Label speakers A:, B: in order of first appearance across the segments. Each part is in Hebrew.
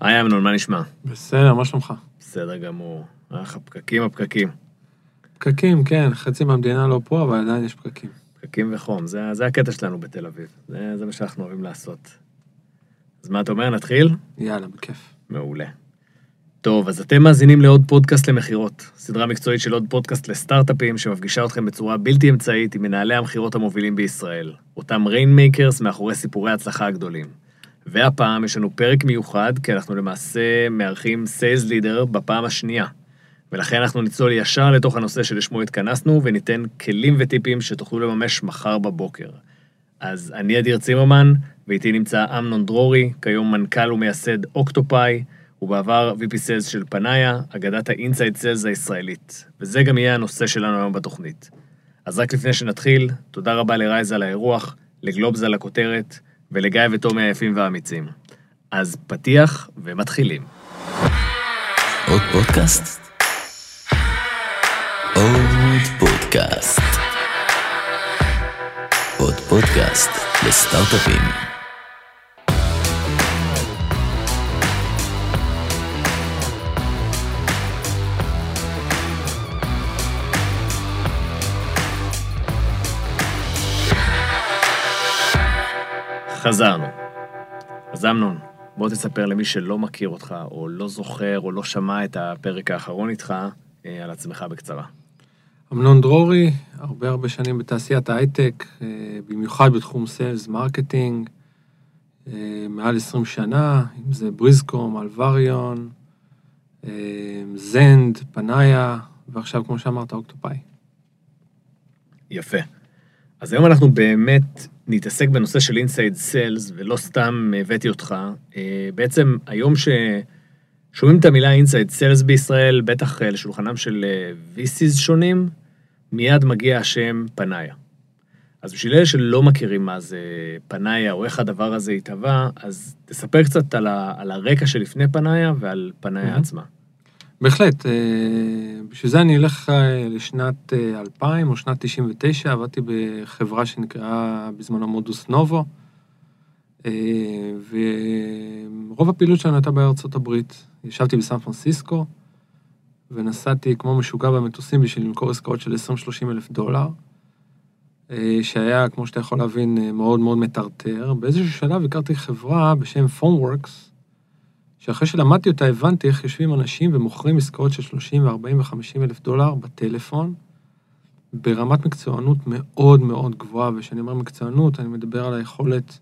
A: היי אמנון, מה נשמע?
B: בסדר, מה שלומך?
A: בסדר גמור. איך הפקקים הפקקים.
B: פקקים, כן, חצי מהמדינה לא פה, אבל עדיין יש פקקים.
A: פקקים וחום, זה, זה הקטע שלנו בתל אביב. זה, זה מה שאנחנו אוהבים לעשות. אז מה אתה אומר, נתחיל?
B: יאללה, בכיף.
A: מעולה. טוב, אז אתם מאזינים לעוד פודקאסט למכירות, סדרה מקצועית של עוד פודקאסט לסטארט-אפים שמפגישה אתכם בצורה בלתי אמצעית עם מנהלי המכירות המובילים בישראל, אותם rainmakers מאחורי סיפורי ההצלחה הגדולים. והפעם יש לנו פרק מיוחד, כי אנחנו למעשה מארחים sales leader בפעם השנייה. ולכן אנחנו נצלול ישר לתוך הנושא שלשמו התכנסנו, וניתן כלים וטיפים שתוכלו לממש מחר בבוקר. אז אני אדיר צימרמן, ואיתי נמצא אמנון דרורי, כיום מנכ"ל ומייסד אוקטופאי, ובעבר VP Sales של פנאיה, אגדת ה inside Sales הישראלית. וזה גם יהיה הנושא שלנו היום בתוכנית. אז רק לפני שנתחיל, תודה רבה לרייז על האירוח, לגלובס על הכותרת, ולגיא וטומי היפים והאמיצים. אז פתיח ומתחילים.
C: עוד פודקאסט? עוד פודקאסט. עוד פודקאסט לסטארט-אפים.
A: חזרנו. אז אמנון, בוא תספר למי שלא מכיר אותך, או לא זוכר, או לא שמע את הפרק האחרון איתך, אה, על עצמך בקצרה.
B: אמנון דרורי, הרבה הרבה שנים בתעשיית ההייטק, אה, במיוחד בתחום sales marketing, אה, מעל 20 שנה, אם זה בריזקום, אלווריון, זנד, פנאיה, ועכשיו, כמו שאמרת, אוקטופאי.
A: יפה. אז היום אנחנו באמת נתעסק בנושא של inside sales, ולא סתם הבאתי אותך. אה, בעצם היום ששומעים את המילה inside sales בישראל, בטח אה, לשולחנם של אה, VCs שונים, מיד מגיע השם פנאיה. אז בשביל אלה שלא מכירים מה זה פנאיה, או איך הדבר הזה התהווה, אז תספר קצת על, ה, על הרקע שלפני פנאיה ועל פנאיה
B: Mhm.
A: עצמה.
B: בהחלט, אה, בשביל זה אני אלך אה, לשנת אה, 2000 או שנת 99, עבדתי בחברה שנקראה בזמנו מודוס נובו, אה, ורוב הפעילות שלנו הייתה בארצות הברית. ישבתי בסן פרנסיסקו, ונסעתי כמו משוגע במטוסים בשביל למכור עסקאות של 20-30 אלף דולר, אה, שהיה, כמו שאתה יכול להבין, אה, מאוד מאוד מטרטר. באיזשהו שלב הכרתי חברה בשם פונוורקס, שאחרי שלמדתי אותה הבנתי איך יושבים אנשים ומוכרים עסקאות של 30 ו-40 ו-50 אלף דולר בטלפון, ברמת מקצוענות מאוד מאוד גבוהה, וכשאני אומר מקצוענות, אני מדבר על היכולת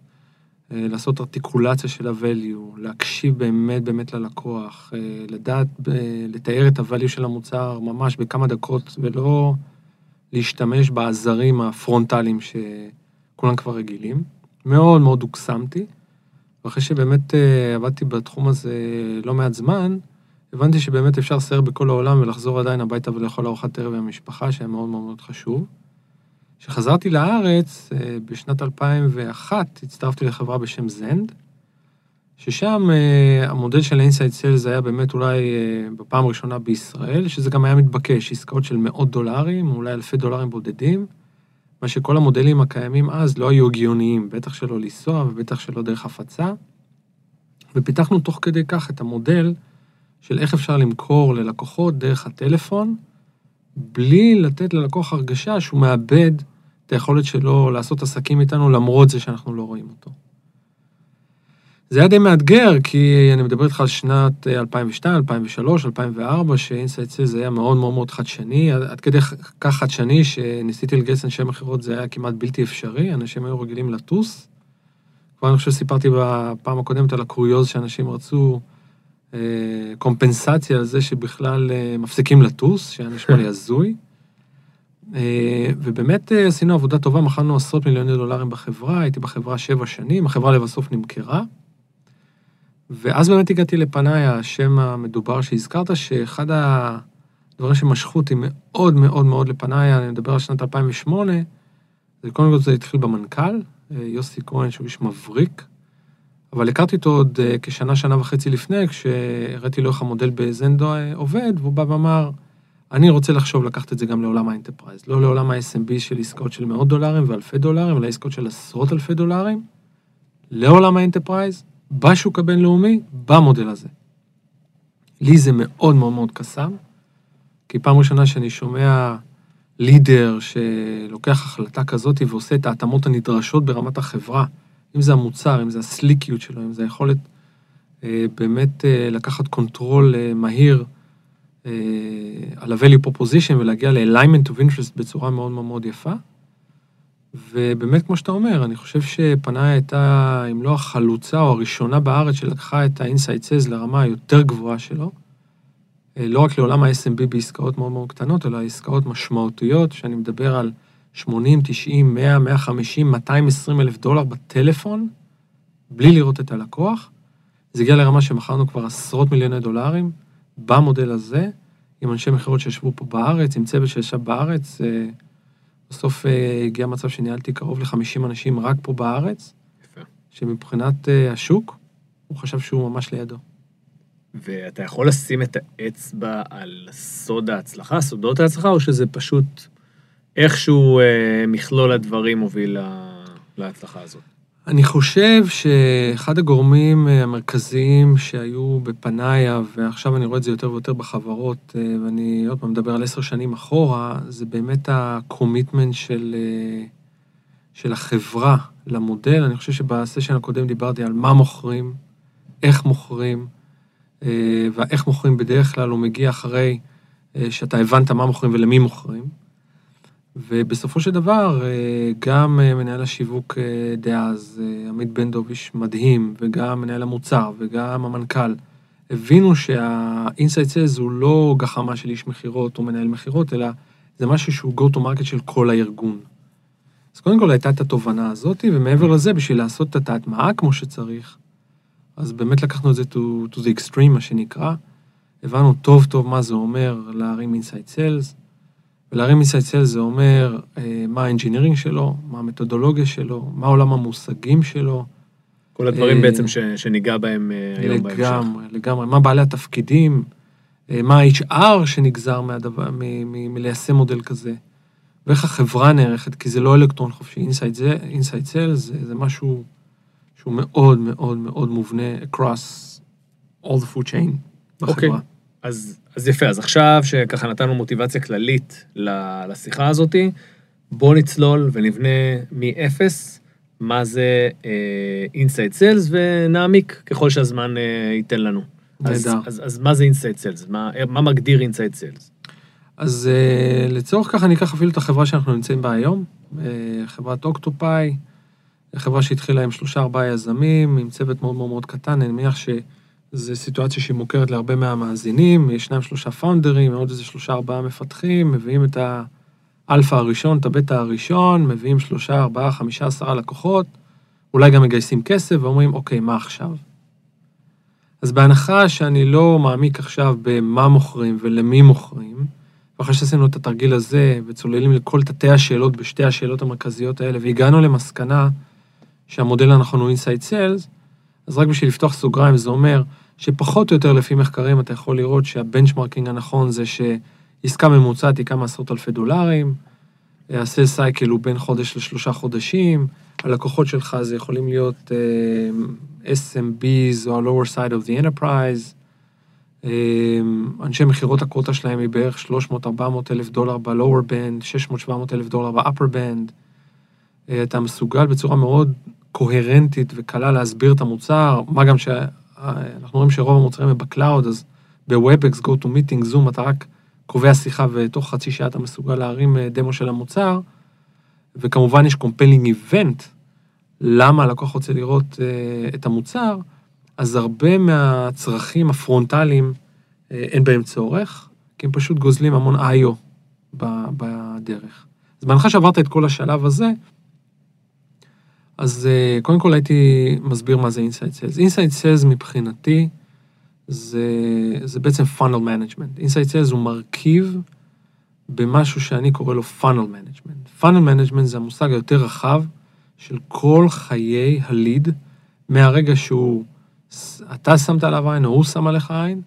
B: אה, לעשות ארטיקולציה של ה-value, להקשיב באמת באמת ללקוח, אה, לדעת, אה, לתאר את ה-value של המוצר ממש בכמה דקות, ולא להשתמש בעזרים הפרונטליים שכולם כבר רגילים. מאוד מאוד הוקסמתי. ואחרי שבאמת אה, עבדתי בתחום הזה לא מעט זמן, הבנתי שבאמת אפשר לסייר בכל העולם ולחזור עדיין הביתה ולאכול ארוחת ערב עם המשפחה, שהיה מאוד מאוד חשוב. כשחזרתי לארץ, אה, בשנת 2001, הצטרפתי לחברה בשם זנד, ששם אה, המודל של inside sales היה באמת אולי אה, בפעם הראשונה בישראל, שזה גם היה מתבקש, עסקאות של מאות דולרים, אולי אלפי דולרים בודדים, מה שכל המודלים הקיימים אז לא היו הגיוניים, בטח שלא לנסוע ובטח שלא דרך הפצה. ופיתחנו תוך כדי כך את המודל של איך אפשר למכור ללקוחות דרך הטלפון, בלי לתת ללקוח הרגשה שהוא מאבד את היכולת שלו לעשות עסקים איתנו, למרות זה שאנחנו לא רואים אותו. זה היה די מאתגר, כי אני מדבר איתך על שנת 2002, 2003, 2004, ש inside sales היה מאוד מאוד מאוד חדשני, עד, עד כדי כך חדשני שניסיתי לגייס אנשי מכירות, זה היה כמעט בלתי אפשרי, אנשים היו רגילים לטוס. כבר אני חושב שסיפרתי בפעם הקודמת על הקוריוז שאנשים רצו אה, קומפנסציה על זה שבכלל אה, מפסיקים לטוס, שהיה נשמע לי הזוי. אה, ובאמת אה, עשינו עבודה טובה, מכרנו עשרות מיליוני דולרים בחברה, הייתי בחברה שבע שנים, החברה לבסוף נמכרה. ואז באמת הגעתי לפנאיה, השם המדובר שהזכרת, שאחד הדברים שמשכו אותי מאוד מאוד מאוד לפנאיה, אני מדבר על שנת 2008, זה קודם כל זה התחיל במנכ"ל, אה, יוסי כהן, שהוא איש מבריק, אבל הכרתי אותו עוד אה, כשנה, שנה וחצי לפני, כשהראיתי לו איך המודל בזנד אה, עובד, והוא בא ואמר, אני רוצה לחשוב לקחת את זה גם לעולם ה enterprise, לא לעולם ה-SMB של עסקאות של מאות דולרים ואלפי דולרים, אלא עסקאות של עשרות אלפי דולרים, לעולם ה enterprise, בשוק הבינלאומי, במודל הזה. לי זה מאוד מאוד מאוד קסם, כי פעם ראשונה שאני שומע leader שלוקח החלטה כזאת ועושה את ההתאמות הנדרשות ברמת החברה, אם זה המוצר, אם זה הסליקיות שלו, אם זה היכולת אה, באמת אה, לקחת control אה, מהיר אה, על ה-value proposition ולהגיע ל-alignment of interest בצורה מאוד מאוד יפה. ובאמת, כמו שאתה אומר, אני חושב שפנאיה הייתה, אם לא החלוצה או הראשונה בארץ שלקחה את ה-inside sales לרמה היותר גבוהה שלו, אה, לא רק לעולם ה-SMB בעסקאות מאוד מאוד קטנות, אלא עסקאות משמעותיות, שאני מדבר על 80, 90, 100, 150, 220 אלף דולר בטלפון, בלי לראות את הלקוח. זה הגיע לרמה שמכרנו כבר עשרות מיליוני דולרים במודל הזה, עם אנשי מכירות שישבו פה בארץ, עם צוות שישב בארץ. בסוף אה, הגיע מצב שניהלתי קרוב ל-50 אנשים רק פה בארץ,
A: יפה.
B: שמבחינת אה, השוק, הוא חשב שהוא ממש לידו.
A: ואתה יכול לשים את האצבע על סוד ההצלחה, סודות ההצלחה, או שזה פשוט איכשהו אה, מכלול הדברים מוביל לה- להצלחה הזאת?
B: אני חושב שאחד הגורמים אה, המרכזיים שהיו בפנאיה, ועכשיו אני רואה את זה יותר ויותר בחברות, אה, ואני עוד פעם מדבר על עשר שנים אחורה, זה באמת הקומיטמנט של, אה, של החברה למודל. אני חושב שבסשן הקודם דיברתי על מה מוכרים, איך מוכרים, והאיך מוכרים בדרך כלל הוא מגיע אחרי שאתה הבנת מה מוכרים ולמי מוכרים. ובסופו של דבר, אה, גם אה, מנהל השיווק אה, דאז, עמית בן דב, איש מדהים, וגם מנהל המוצר, וגם המנכ"ל, הבינו שה-inside sales הוא לא גחמה של איש מכירות או מנהל מכירות, אלא זה משהו שהוא go to market של כל הארגון. אז קודם כל הייתה את התובנה הזאת, ומעבר לזה, בשביל לעשות את ההטמעה כמו שצריך, אז באמת לקחנו את זה to, to the extreme, מה שנקרא. הבנו טוב טוב מה זה אומר להרים inside sales, ולהרים sales זה אומר אה, מה האנג'ינירינג שלו, מה המתודולוגיה שלו, מה עולם המושגים שלו.
A: כל הדברים
B: אה,
A: בעצם ש, שניגע בהם אה, היום בהמשך.
B: לגמרי, לגמרי. מה בעלי התפקידים, מה ה-HR שנגזר מהדבר, מ- מ- מליישם מודל כזה, ואיך החברה נערכת, כי זה לא אלקטרון חופשי. inside sal זה, זה משהו שהוא מאוד מאוד מאוד מובנה across all the food chain
A: אוקיי.
B: בחברה.
A: אז, אז יפה, אז עכשיו שככה נתנו מוטיבציה כללית לשיחה הזאתי, בוא נצלול ונבנה מאפס מה זה inside sales ונעמיק ככל שהזמן אה, ייתן לנו. אז. אז, אז מה זה inside sales? מה, מה מגדיר inside sales?
B: אז אה, לצורך כך אני אקח אפילו את החברה שאנחנו נמצאים בה היום, אה, חברת אוקטופאי, חברה שהתחילה עם שלושה ארבעה יזמים, עם צוות מאוד מאוד מאוד קטן, אני מניח שזו סיטואציה שהיא מוכרת להרבה מהמאזינים, ישנם שלושה פאונדרים, עוד איזה שלושה ארבעה מפתחים, מביאים את האלפא הראשון, את הבטא הראשון, מביאים שלושה ארבעה חמישה עשרה לקוחות, אולי גם מגייסים כסף ואומרים, אוקיי, מה עכשיו? אז בהנחה שאני לא מעמיק עכשיו במה מוכרים ולמי מוכרים, ואחרי שעשינו את התרגיל הזה, וצוללים לכל תתי השאלות בשתי השאלות המרכזיות האלה, והגענו למסקנה שהמודל הנכון הוא inside sales, אז רק בשביל לפתוח סוגריים, זה אומר שפחות או יותר לפי מחקרים אתה יכול לראות שה benchmarking הנכון זה שעסקה ממוצעת היא כמה עשרות אלפי דולרים, ה sales cycle הוא בין חודש לשלושה חודשים, הלקוחות שלך זה יכולים להיות אה, SMBs או ה-lower side of the enterprise, אה, אנשי מכירות ה quota שלהם היא בערך 300-400 אלף דולר ב-lower band, 600-700 אלף דולר ב-upper band. אה, אתה מסוגל בצורה מאוד קוהרנטית וקלה להסביר את המוצר, מה גם שאנחנו רואים שרוב המוצרים הם ב cloud, אז ב-WebEx, Meeting, Zoom, אתה רק קובע שיחה ותוך חצי שעה אתה מסוגל להרים אה, דמו של המוצר, וכמובן יש compelling event, למה הלקוח רוצה לראות אה, את המוצר, אז הרבה מהצרכים הפרונטליים אה, אין בהם צורך, כי הם פשוט גוזלים המון איו בדרך. אז בהנחה שעברת את כל השלב הזה, אז אה, קודם כל הייתי מסביר מה זה inside sales. inside sales מבחינתי זה, זה בעצם funnel management. אינסייד סיילס הוא מרכיב במשהו שאני קורא לו funnel management. funnel management זה המושג היותר רחב של כל חיי הליד, מהרגע שהוא, אתה שמת עליו עין או הוא שם עליך עין,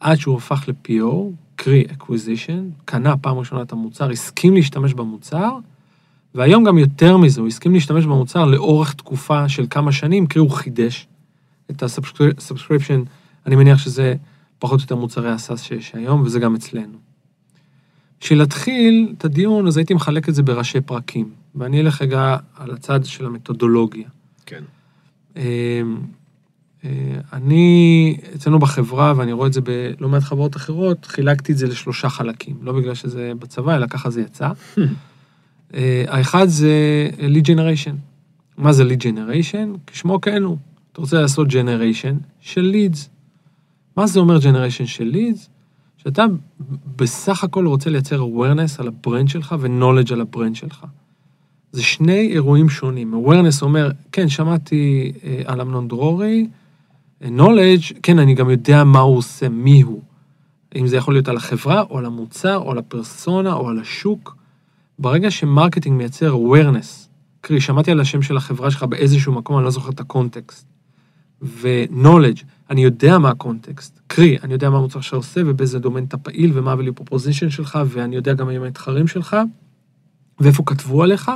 B: עד שהוא הפך ל-PO, קרי acquisition, קנה פעם ראשונה את המוצר, הסכים להשתמש במוצר, והיום גם יותר מזה, הוא הסכים להשתמש במוצר לאורך תקופה של כמה שנים, קרי הוא חידש את ה-subscription, אני מניח שזה פחות או יותר מוצרי הסאס שיש היום, וזה גם אצלנו. בשביל להתחיל את הדיון, אז הייתי מחלק את זה בראשי פרקים, ואני אלך רגע על הצד של המתודולוגיה.
A: כן.
B: אמ, אה, אני, אצלנו בחברה, ואני רואה את זה בלא מעט חברות אחרות, חילקתי את זה לשלושה חלקים. לא בגלל שזה בצבא, אלא ככה זה יצא. אה, האחד זה lead generation. מה זה lead generation? כשמו כן הוא. אתה רוצה לעשות generation של leads. מה זה אומר generation של leads? שאתה בסך הכל רוצה לייצר awareness על ה brand שלך ו-knowledge על ה brand שלך. זה שני אירועים שונים. awareness אומר, כן, שמעתי אה, על אמנון דרורי, knowledge, כן, אני גם יודע מה הוא עושה, מי הוא. אם זה יכול להיות על החברה, או על המוצר, או על הפרסונה, או על השוק. ברגע ש marketing מייצר awareness, קרי, שמעתי על השם של החברה שלך באיזשהו מקום, אני לא זוכר את ה context. ו-knowledge, אני יודע מה ה context. קרי, אני יודע מה המוצר עושה ובאיזה דומיין אתה פעיל ומה ה-value proposition שלך, ואני יודע גם מי המתחרים שלך, ואיפה כתבו עליך,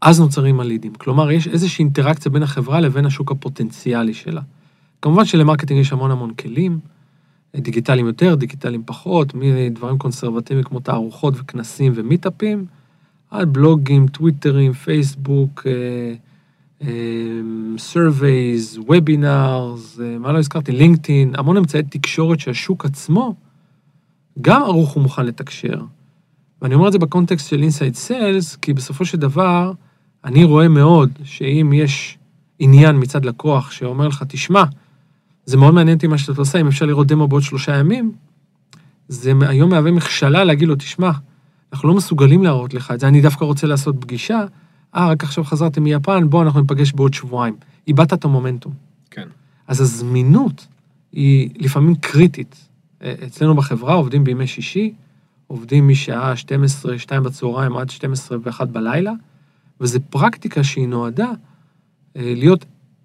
B: אז נוצרים הלידים. כלומר, יש איזושהי אינטראקציה בין החברה לבין השוק הפוטנציאלי שלה. כמובן של marketing יש המון המון כלים, דיגיטליים יותר, דיגיטליים פחות, מדברים קונסרבטיביים כמו תערוכות וכנסים ומיטאפים, עד בלוגים, טוויטרים, פייסבוק, surveys, webinars, מה לא הזכרתי, לינקדאין, המון אמצעי תקשורת שהשוק עצמו גם ערוך ומוכן לתקשר. ואני אומר את זה ב context של inside sales, כי בסופו של דבר, אני רואה מאוד שאם יש עניין מצד לקוח שאומר לך, תשמע, זה מאוד מעניין אותי מה שאתה עושה, אם אפשר לראות דמו בעוד שלושה ימים, זה היום מהווה מכשלה להגיד לו, תשמע, אנחנו לא מסוגלים להראות לך את זה, אני דווקא רוצה לעשות פגישה, אה, רק עכשיו חזרתם מיפן, בוא, אנחנו ניפגש בעוד שבועיים. איבדת את המומנטום.
A: כן.
B: אז הזמינות היא לפעמים קריטית. אה, אצלנו בחברה עובדים בימי שישי, עובדים משעה 12, 2 בצהריים עד 12 ו-1 בלילה, וזו פרקטיקה שהיא נועדה אה, להיות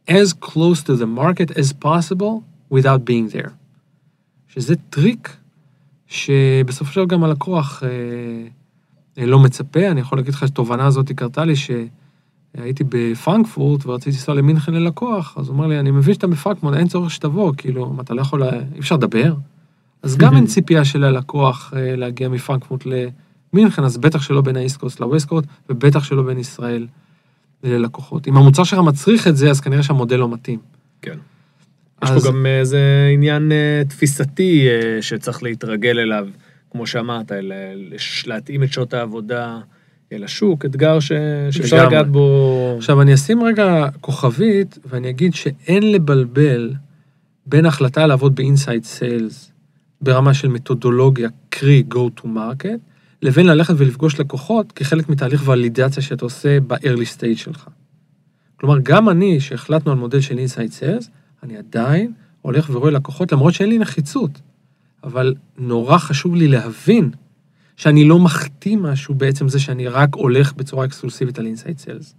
B: as close to the market as possible without being there. שזה טריק שבסופו של דבר גם הלקוח אה, אה, לא מצפה. אני יכול להגיד לך שהתובנה הזאת קרתה לי שהייתי בפרנקפורט ורציתי לנסוע למינכן ללקוח, אז הוא אומר לי, אני מבין שאתה בפרנקפורט, אין צורך שתבוא, כאילו, אתה לא יכול, אי אפשר לדבר. אז גם אין ציפייה של הלקוח אה, להגיע מפרנקפורט למינכן, אז בטח שלא בין ה East Coast ל West Coast, ובטח שלא בין ישראל ללקוחות. אם המוצר שלך מצריך את זה, אז כנראה שהמודל לא מתאים.
A: כן. יש פה גם איזה עניין אה, תפיסתי אה, שצריך להתרגל אליו, כמו שאמרת, להתאים את שעות העבודה אל השוק, אתגר ש... שאפשר לגעת בו...
B: עכשיו, אני אשים רגע כוכבית, ואני אגיד שאין לבלבל בין החלטה לעבוד באינסייד סיילס ברמה של מתודולוגיה, קרי go to market, לבין ללכת ולפגוש לקוחות כחלק מתהליך ולידציה שאתה עושה ב-early stage שלך. כלומר, גם אני, שהחלטנו על מודל של inside sales, אני עדיין הולך ורואה לקוחות, למרות שאין לי נחיצות. אבל נורא חשוב לי להבין שאני לא מחטיא משהו בעצם זה שאני רק הולך בצורה אקסקלוסיבית על inside sales.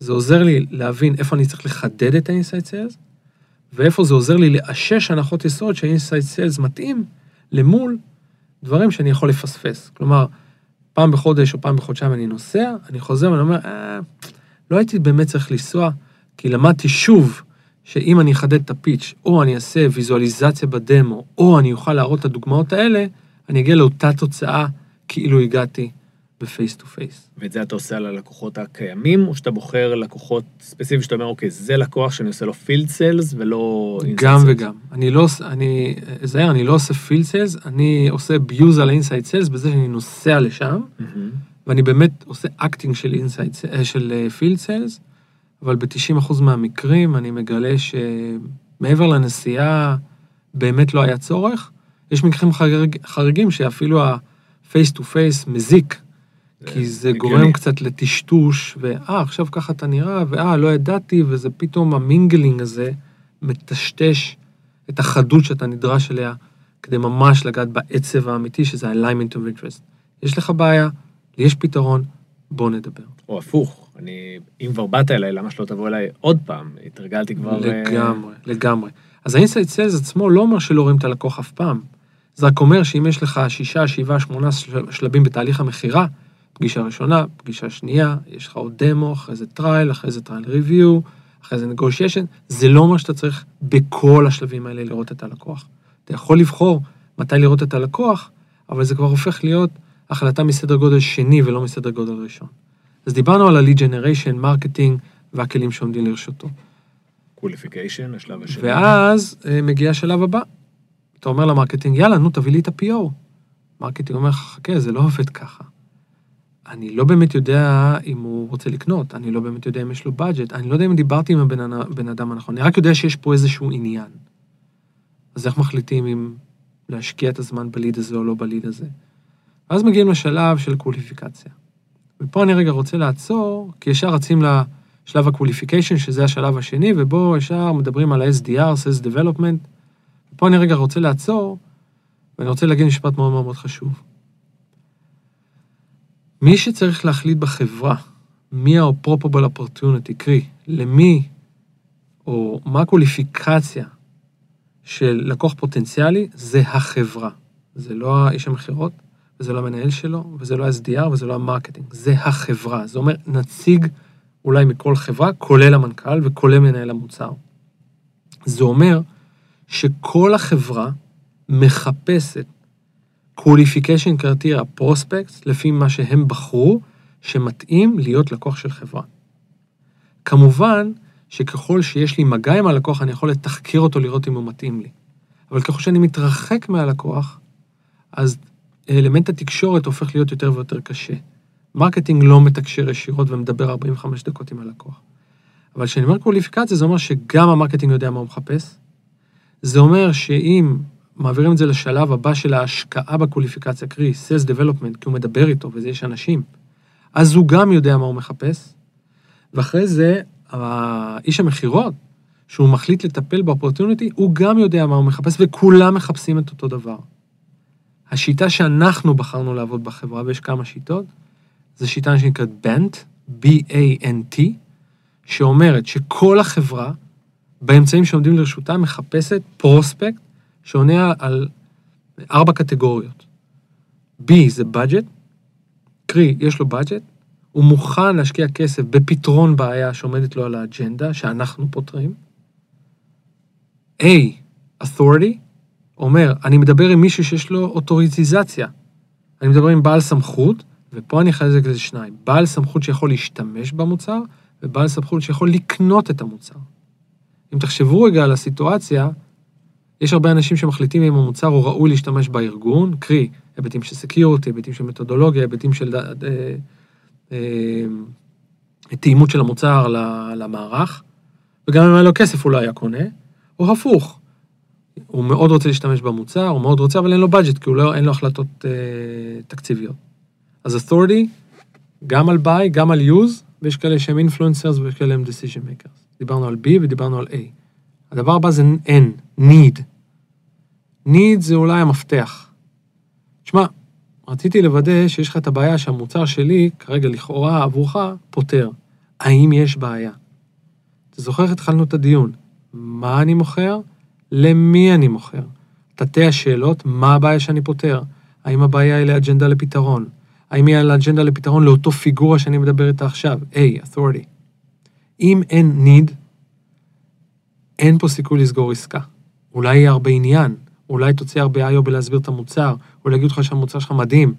B: זה עוזר לי להבין איפה אני צריך לחדד את ה inside sales, ואיפה זה עוזר לי לאשש הנחות יסוד שה inside sales מתאים למול דברים שאני יכול לפספס. כלומר, פעם בחודש או פעם בחודשיים אני נוסע, אני חוזר ואני אומר, אה, לא הייתי באמת צריך לנסוע, כי למדתי שוב שאם אני אחדד את ה pitch, או אני אעשה ויזואליזציה בדמו, או אני אוכל להראות את הדוגמאות האלה, אני אגיע לאותה תוצאה כאילו הגעתי ב face to face.
A: ואת זה אתה עושה על הלקוחות הקיימים, או שאתה בוחר לקוחות ספציפיים שאתה אומר, אוקיי, זה לקוח שאני עושה לו field sales ולא...
B: גם וגם. אני לא, אני, זהר, אני לא עושה field sales, אני עושה abuse על inside sales בזה שאני נוסע לשם,
A: Mm-hmm.
B: ואני באמת עושה acting של inside, של field sales, אבל ב-90% מהמקרים אני מגלה שמעבר לנסיעה באמת לא היה צורך. יש מקרים חריג, חריגים שאפילו ה-face to face מזיק, כי זה
A: הגיוני.
B: גורם קצת לטשטוש, ואה, עכשיו ככה אתה נראה, ואה, לא ידעתי, וזה פתאום ה mingling הזה מטשטש את החדות שאתה נדרש אליה, כדי ממש לגעת בעצב האמיתי, שזה ה-alignment of interest. יש לך בעיה, יש פתרון, בוא נדבר.
A: או הפוך, אני, אם כבר באת אליי, למה שלא תבוא אליי עוד פעם? התרגלתי כבר... אה,
B: לגמרי, לגמרי. אז ה inside sales עצמו לא אומר שלא רואים את הלקוח אף פעם. זה רק אומר שאם יש לך שישה, שבעה, שמונה של- שלבים בתהליך המכירה, פגישה ראשונה, פגישה שנייה, יש לך עוד דמו, אחרי זה trial, אחרי זה trial review, אחרי זה negotiation, זה לא אומר שאתה צריך בכל השלבים האלה לראות את הלקוח. אתה יכול לבחור מתי לראות את הלקוח, אבל זה כבר הופך להיות החלטה מסדר גודל שני ולא מסדר גודל ראשון. אז דיברנו על ה-lead generation, marketing והכלים שעומדים לרשותו.
A: qualification, השלב השני.
B: ואז אה, מגיע השלב הבא. אתה אומר ל marketing, יאללה, נו, תביא לי את ה-PO. marketing אומר לך, חכה, זה לא עובד ככה. אני לא באמת יודע אם הוא רוצה לקנות, אני לא באמת יודע אם יש לו budget, אני לא יודע אם דיברתי עם הבן אדם הנכון, אני רק יודע שיש פה איזשהו עניין. אז איך מחליטים אם להשקיע את הזמן ב lead הזה או לא ב lead הזה? ואז מגיעים לשלב של קוליפיקציה. ופה אני רגע רוצה לעצור, כי ישר רצים לשלב ה qualification, שזה השלב השני, ובו ישר מדברים על ה-SDR, Sales Development. ופה אני רגע רוצה לעצור, ואני רוצה להגיד משפט מאוד מאוד חשוב. מי שצריך להחליט בחברה מי ה-probable opportunity, קרי, למי או מה הקוליפיקציה של לקוח פוטנציאלי, זה החברה. זה לא איש המכירות, וזה לא המנהל שלו, וזה לא ה-SDR, וזה לא ה marketing, זה החברה. זה אומר נציג אולי מכל חברה, כולל המנכ"ל וכולל מנהל המוצר. זה אומר שכל החברה מחפשת qualification criteria prospects לפי מה שהם בחרו, שמתאים להיות לקוח של חברה. כמובן שככל שיש לי מגע עם הלקוח, אני יכול לתחקר אותו לראות אם הוא מתאים לי. אבל ככל שאני מתרחק מהלקוח, אז אלמנט התקשורת הופך להיות יותר ויותר קשה. marketing לא מתקשר ישירות ומדבר 45 דקות עם הלקוח. אבל כשאני אומר קווליפיקציה, זה אומר שגם ה marketing יודע מה הוא מחפש. זה אומר שאם מעבירים את זה לשלב הבא של ההשקעה בקווליפיקציה, קרי, Sales Development, כי הוא מדבר איתו וזה יש אנשים, אז הוא גם יודע מה הוא מחפש, ואחרי זה, איש המכירות, שהוא מחליט לטפל ב opportunity, הוא גם יודע מה הוא מחפש, וכולם מחפשים את אותו דבר. השיטה שאנחנו בחרנו לעבוד בחברה, ויש כמה שיטות, זו שיטה שנקראת BANT, B-A-N-T, שאומרת שכל החברה, באמצעים שעומדים לרשותה, מחפשת פרוספקט שעונה על ארבע קטגוריות. B זה budget, קרי, יש לו budget, הוא מוכן להשקיע כסף בפתרון בעיה שעומדת לו על האג'נדה, שאנחנו פותרים. A, authority, אומר, אני מדבר עם מישהו שיש לו אוטוריטיזציה. אני מדבר עם בעל סמכות, ופה אני אחלק לזה שניים. בעל סמכות שיכול להשתמש במוצר, ובעל סמכות שיכול לקנות את המוצר. אם תחשבו רגע על הסיטואציה, יש הרבה אנשים שמחליטים אם המוצר הוא ראוי להשתמש בארגון, קרי, היבטים של סקיורטי, היבטים של מתודולוגיה, היבטים של אה, אה, תאימות של המוצר למערך, וגם אם היה לו כסף הוא לא היה קונה, או הפוך, הוא מאוד רוצה להשתמש במוצר, הוא מאוד רוצה, אבל אין לו budget, כי לא, אין לו החלטות אה, תקציביות. אז authority, גם על buy, גם על use, ויש כאלה שהם influencers ויש כאלה הם decision makers. דיברנו על B ודיברנו על A. הדבר הבא זה N, need. need זה אולי המפתח. תשמע, רציתי לוודא שיש לך את הבעיה שהמוצר שלי, כרגע לכאורה עבורך, פותר. האם יש בעיה? אתה זוכר איך התחלנו את הדיון? מה אני מוכר? למי אני מוכר? תתי השאלות, מה הבעיה שאני פותר? האם הבעיה היא לאג'נדה לפתרון? האם היא על האג'נדה לפתרון לאותו פיגורה שאני מדבר איתה עכשיו? A, authority. אם אין need, אין פה סיכוי לסגור עסקה. אולי יהיה הרבה עניין, אולי תוציא הרבה איו בלהסביר את המוצר, אולי יגידו לך שהמוצר שלך מדהים,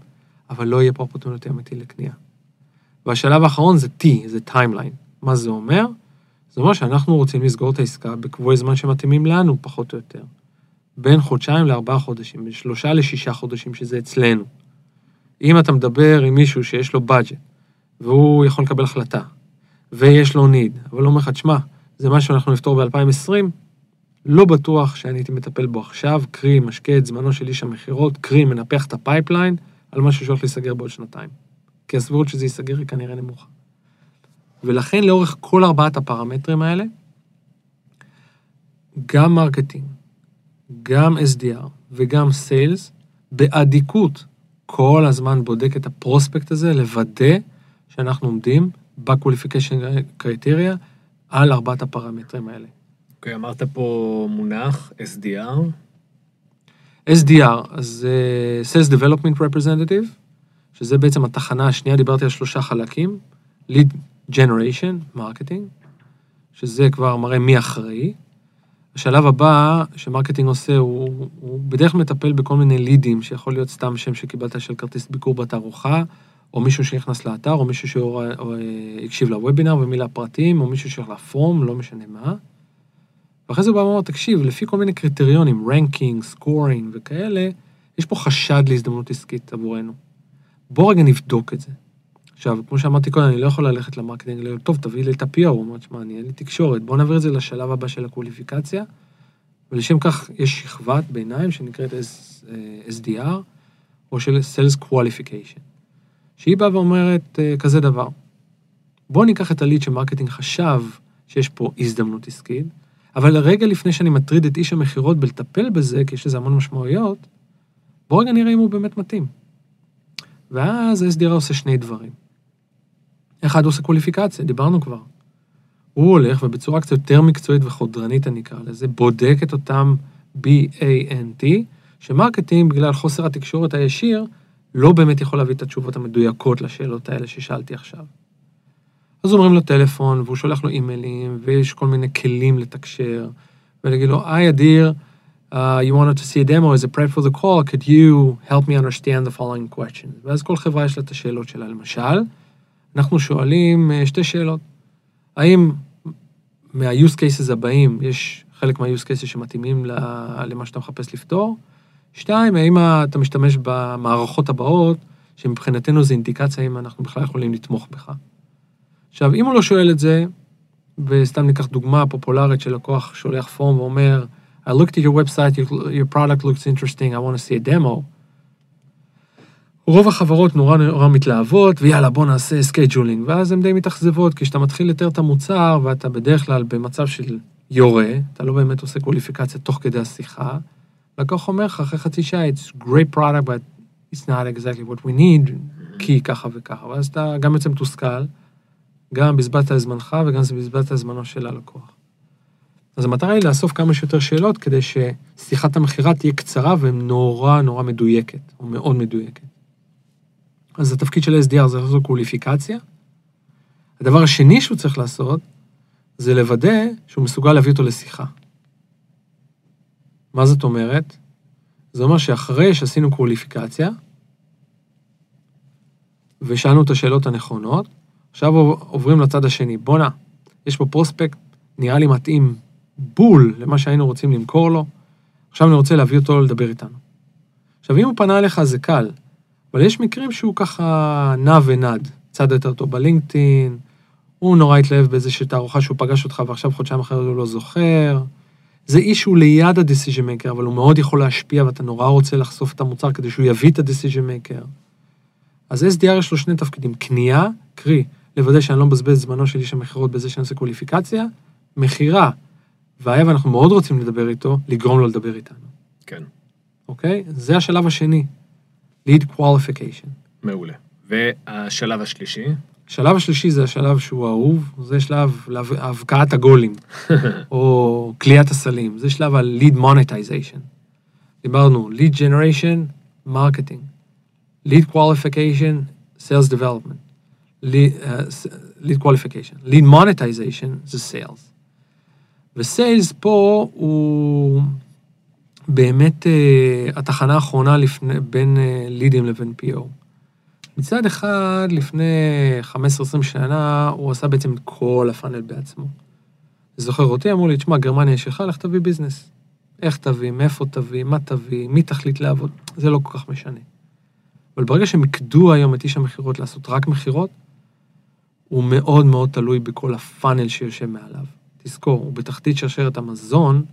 B: אבל לא יהיה פה אופורטוניטי אמיתי לקנייה. והשלב האחרון זה T, זה timeline. מה זה אומר? זה אומר שאנחנו רוצים לסגור את העסקה בקבועי זמן שמתאימים לנו, פחות או יותר. בין חודשיים לארבעה חודשים, בין שלושה לשישה חודשים, שזה אצלנו. אם אתה מדבר עם מישהו שיש לו budget, והוא יכול לקבל החלטה, ויש לו need, אבל הוא אומר לך, תשמע, זה משהו שאנחנו נפתור ב-2020, לא בטוח שאני הייתי מטפל בו עכשיו, קרי, משקיע את זמנו של איש המכירות, קרי, מנפח את ה pipeline, על משהו שהולך להיסגר בעוד שנתיים. כי הסבירות שזה ייסגר היא כנראה נמוכה. ולכן לאורך כל ארבעת הפרמטרים האלה, גם marketing, גם SDR וגם sales, באדיקות כל הזמן בודק את ה prospect הזה, לוודא שאנחנו עומדים ב qualification criteria על ארבעת הפרמטרים האלה.
A: אוקיי, okay, אמרת פה מונח SDR.
B: SDR, אז uh, Sales Development Representative, שזה בעצם התחנה השנייה, דיברתי על שלושה חלקים, Lead Generation, Marketing, שזה כבר מראה מי אחראי. השלב הבא שמרקטינג עושה, הוא, הוא בדרך כלל מטפל בכל מיני לידים, שיכול להיות סתם שם שקיבלת של כרטיס ביקור בתערוכה, או מישהו שנכנס לאתר, או מישהו שהקשיב לוובינר ומילא פרטים, או מישהו שהולך לפורום, לא משנה מה. ואחרי זה הוא בא ואומר, תקשיב, לפי כל מיני קריטריונים, ranking, scoring וכאלה, יש פה חשד להזדמנות עסקית עבורנו. בוא רגע נבדוק את זה. עכשיו, כמו שאמרתי קודם, אני לא יכול ללכת ל marketing, לא, טוב, תביא לי את ה-PO, הוא אומר, תשמע, אני אין לי תקשורת, בוא נעביר את זה לשלב הבא של הקווליפיקציה, ולשם כך יש שכבת ביניים שנקראת SDR, או של Sales Qualification, שהיא באה ואומרת אה, כזה דבר, בוא ניקח את ה lead ש marketing חשב שיש פה הזדמנות עסקית, אבל רגע לפני שאני מטריד את איש המכירות בלטפל בזה, כי יש לזה המון משמעויות, בוא רגע נראה אם הוא באמת מתאים. ואז ה-SDR עושה שני דברים. אחד עושה קוליפיקציה, דיברנו כבר. הוא הולך ובצורה קצת יותר מקצועית וחודרנית, אני אקרא לזה, בודק את אותם B-A-N-T, ש marketing, בגלל חוסר התקשורת הישיר, לא באמת יכול להביא את התשובות המדויקות לשאלות האלה ששאלתי עכשיו. אז אומרים לו טלפון, והוא שולח לו אימיילים, ויש כל מיני כלים לתקשר, ולהגיד לו, היי אדיר, uh, you wanted to see a demo as a prep for the call, could you help me understand the following questions? ואז כל חברה יש לה את השאלות שלה. למשל, אנחנו שואלים uh, שתי שאלות. האם מה-use cases הבאים יש חלק מה-use cases שמתאימים למה שאתה מחפש לפתור? שתיים, האם אתה משתמש במערכות הבאות, שמבחינתנו זה אינדיקציה אם אנחנו בכלל יכולים לתמוך בך. עכשיו, אם הוא לא שואל את זה, וסתם ניקח דוגמה פופולרית של לקוח שולח form ואומר, I looked at your website, your, your product looks interesting, I want to see a demo. רוב החברות נורא נורא מתלהבות, ויאללה, בוא נעשה scheduling, ואז הן די מתאכזבות, כי כשאתה מתחיל לתאר את המוצר, ואתה בדרך כלל במצב של יורה, אתה לא באמת עושה קוליפיקציה תוך כדי השיחה, לקוח אומר לך אחרי חצי שעה, it's great product, but it's not exactly what we need, כי ככה וככה, ואז אתה גם יוצא מתוסכל, גם בזבזת זמנך וגם בזבזת זמנו של הלקוח. אז המטרה היא לאסוף כמה שיותר שאלות כדי ששיחת המכירה תהיה קצרה ונורא נורא מדויקת, או מאוד מדויקת. אז התפקיד של SDR זה לעשות קוליפיקציה. הדבר השני שהוא צריך לעשות, זה לוודא שהוא מסוגל להביא אותו לשיחה. מה זאת אומרת? זה אומר שאחרי שעשינו קוליפיקציה, ושאלנו את השאלות הנכונות, עכשיו עוברים לצד השני. בואנה, יש פה פרוספקט, נראה לי מתאים בול למה שהיינו רוצים למכור לו, עכשיו אני רוצה להביא אותו לדבר איתנו. עכשיו, אם הוא פנה אליך זה קל, אבל יש מקרים שהוא ככה נע ונד, צד יותר טוב בלינקדאין, הוא נורא התלהב באיזושהי תערוכה שהוא פגש אותך ועכשיו חודשיים אחרי הוא לא זוכר. זה איש שהוא ליד ה-decision maker, אבל הוא מאוד יכול להשפיע ואתה נורא רוצה לחשוף את המוצר כדי שהוא יביא את ה-decision maker. אז SDR יש לו שני תפקידים, קנייה, קרי, לוודא שאני לא מבזבז זמנו של איש המכירות בזה שאני עושה קוליפיקציה, מכירה, והיה ואנחנו מאוד רוצים לדבר איתו, לגרום לו לדבר איתנו.
A: כן.
B: אוקיי? זה השלב השני, lead qualification.
A: מעולה. והשלב השלישי?
B: השלב השלישי זה השלב שהוא אהוב, זה שלב הבקעת הגולים, או כליית הסלים, זה שלב ה-lead monetization. דיברנו, lead generation, marketing, lead qualification, sales development, lead, uh, lead qualification, lead monetization זה sales. וסיילס פה הוא באמת uh, התחנה האחרונה לפני, בין uh, לידים לבין PO. מצד אחד, לפני 15-20 שנה, הוא עשה בעצם את כל הפאנל בעצמו. זוכר אותי, אמרו לי, תשמע, גרמניה יש לך, תביא ביזנס. איך תביא, מאיפה תביא, מה תביא, מי תחליט לעבוד, זה לא כל כך משנה. אבל ברגע שהם יקדו היום את איש המכירות לעשות רק מכירות, הוא מאוד מאוד תלוי בכל ה funnel שיושב מעליו. תזכור, הוא בתחתית שרשרת המזון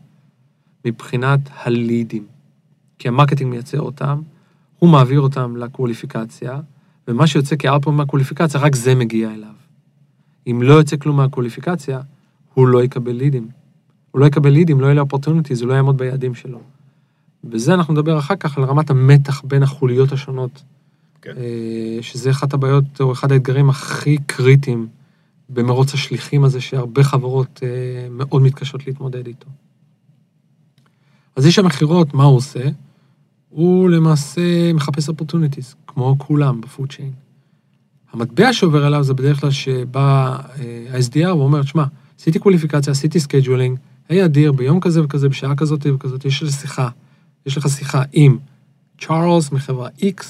B: מבחינת ה leads. כי ה marketing מייצר אותם, הוא מעביר אותם לקווליפיקציה, ומה שיוצא כאלפון מהקווליפיקציה, רק זה מגיע אליו. אם לא יוצא כלום מהקווליפיקציה, הוא לא יקבל leads. הוא לא יקבל leads, לא יהיה לו opportunities, הוא לא יעמוד ביעדים שלו. בזה אנחנו נדבר אחר כך על רמת המתח בין החוליות השונות.
A: כן.
B: אה, שזה אחת הבעיות, או אחד האתגרים הכי קריטיים במרוץ השליחים הזה, שהרבה חברות אה, מאוד מתקשות להתמודד איתו. אז איש המכירות, מה הוא עושה? הוא למעשה מחפש opportunities, כמו כולם ב food chain. המטבע שעובר אליו זה בדרך כלל שבא אה, ה-SDR ואומר, שמע, עשיתי קווליפיקציה, עשיתי scheduling, היי אדיר, ביום כזה וכזה, בשעה כזאת וכזאת, יש לך שיחה, יש לך שיחה עם צ'ארלס מחברה X,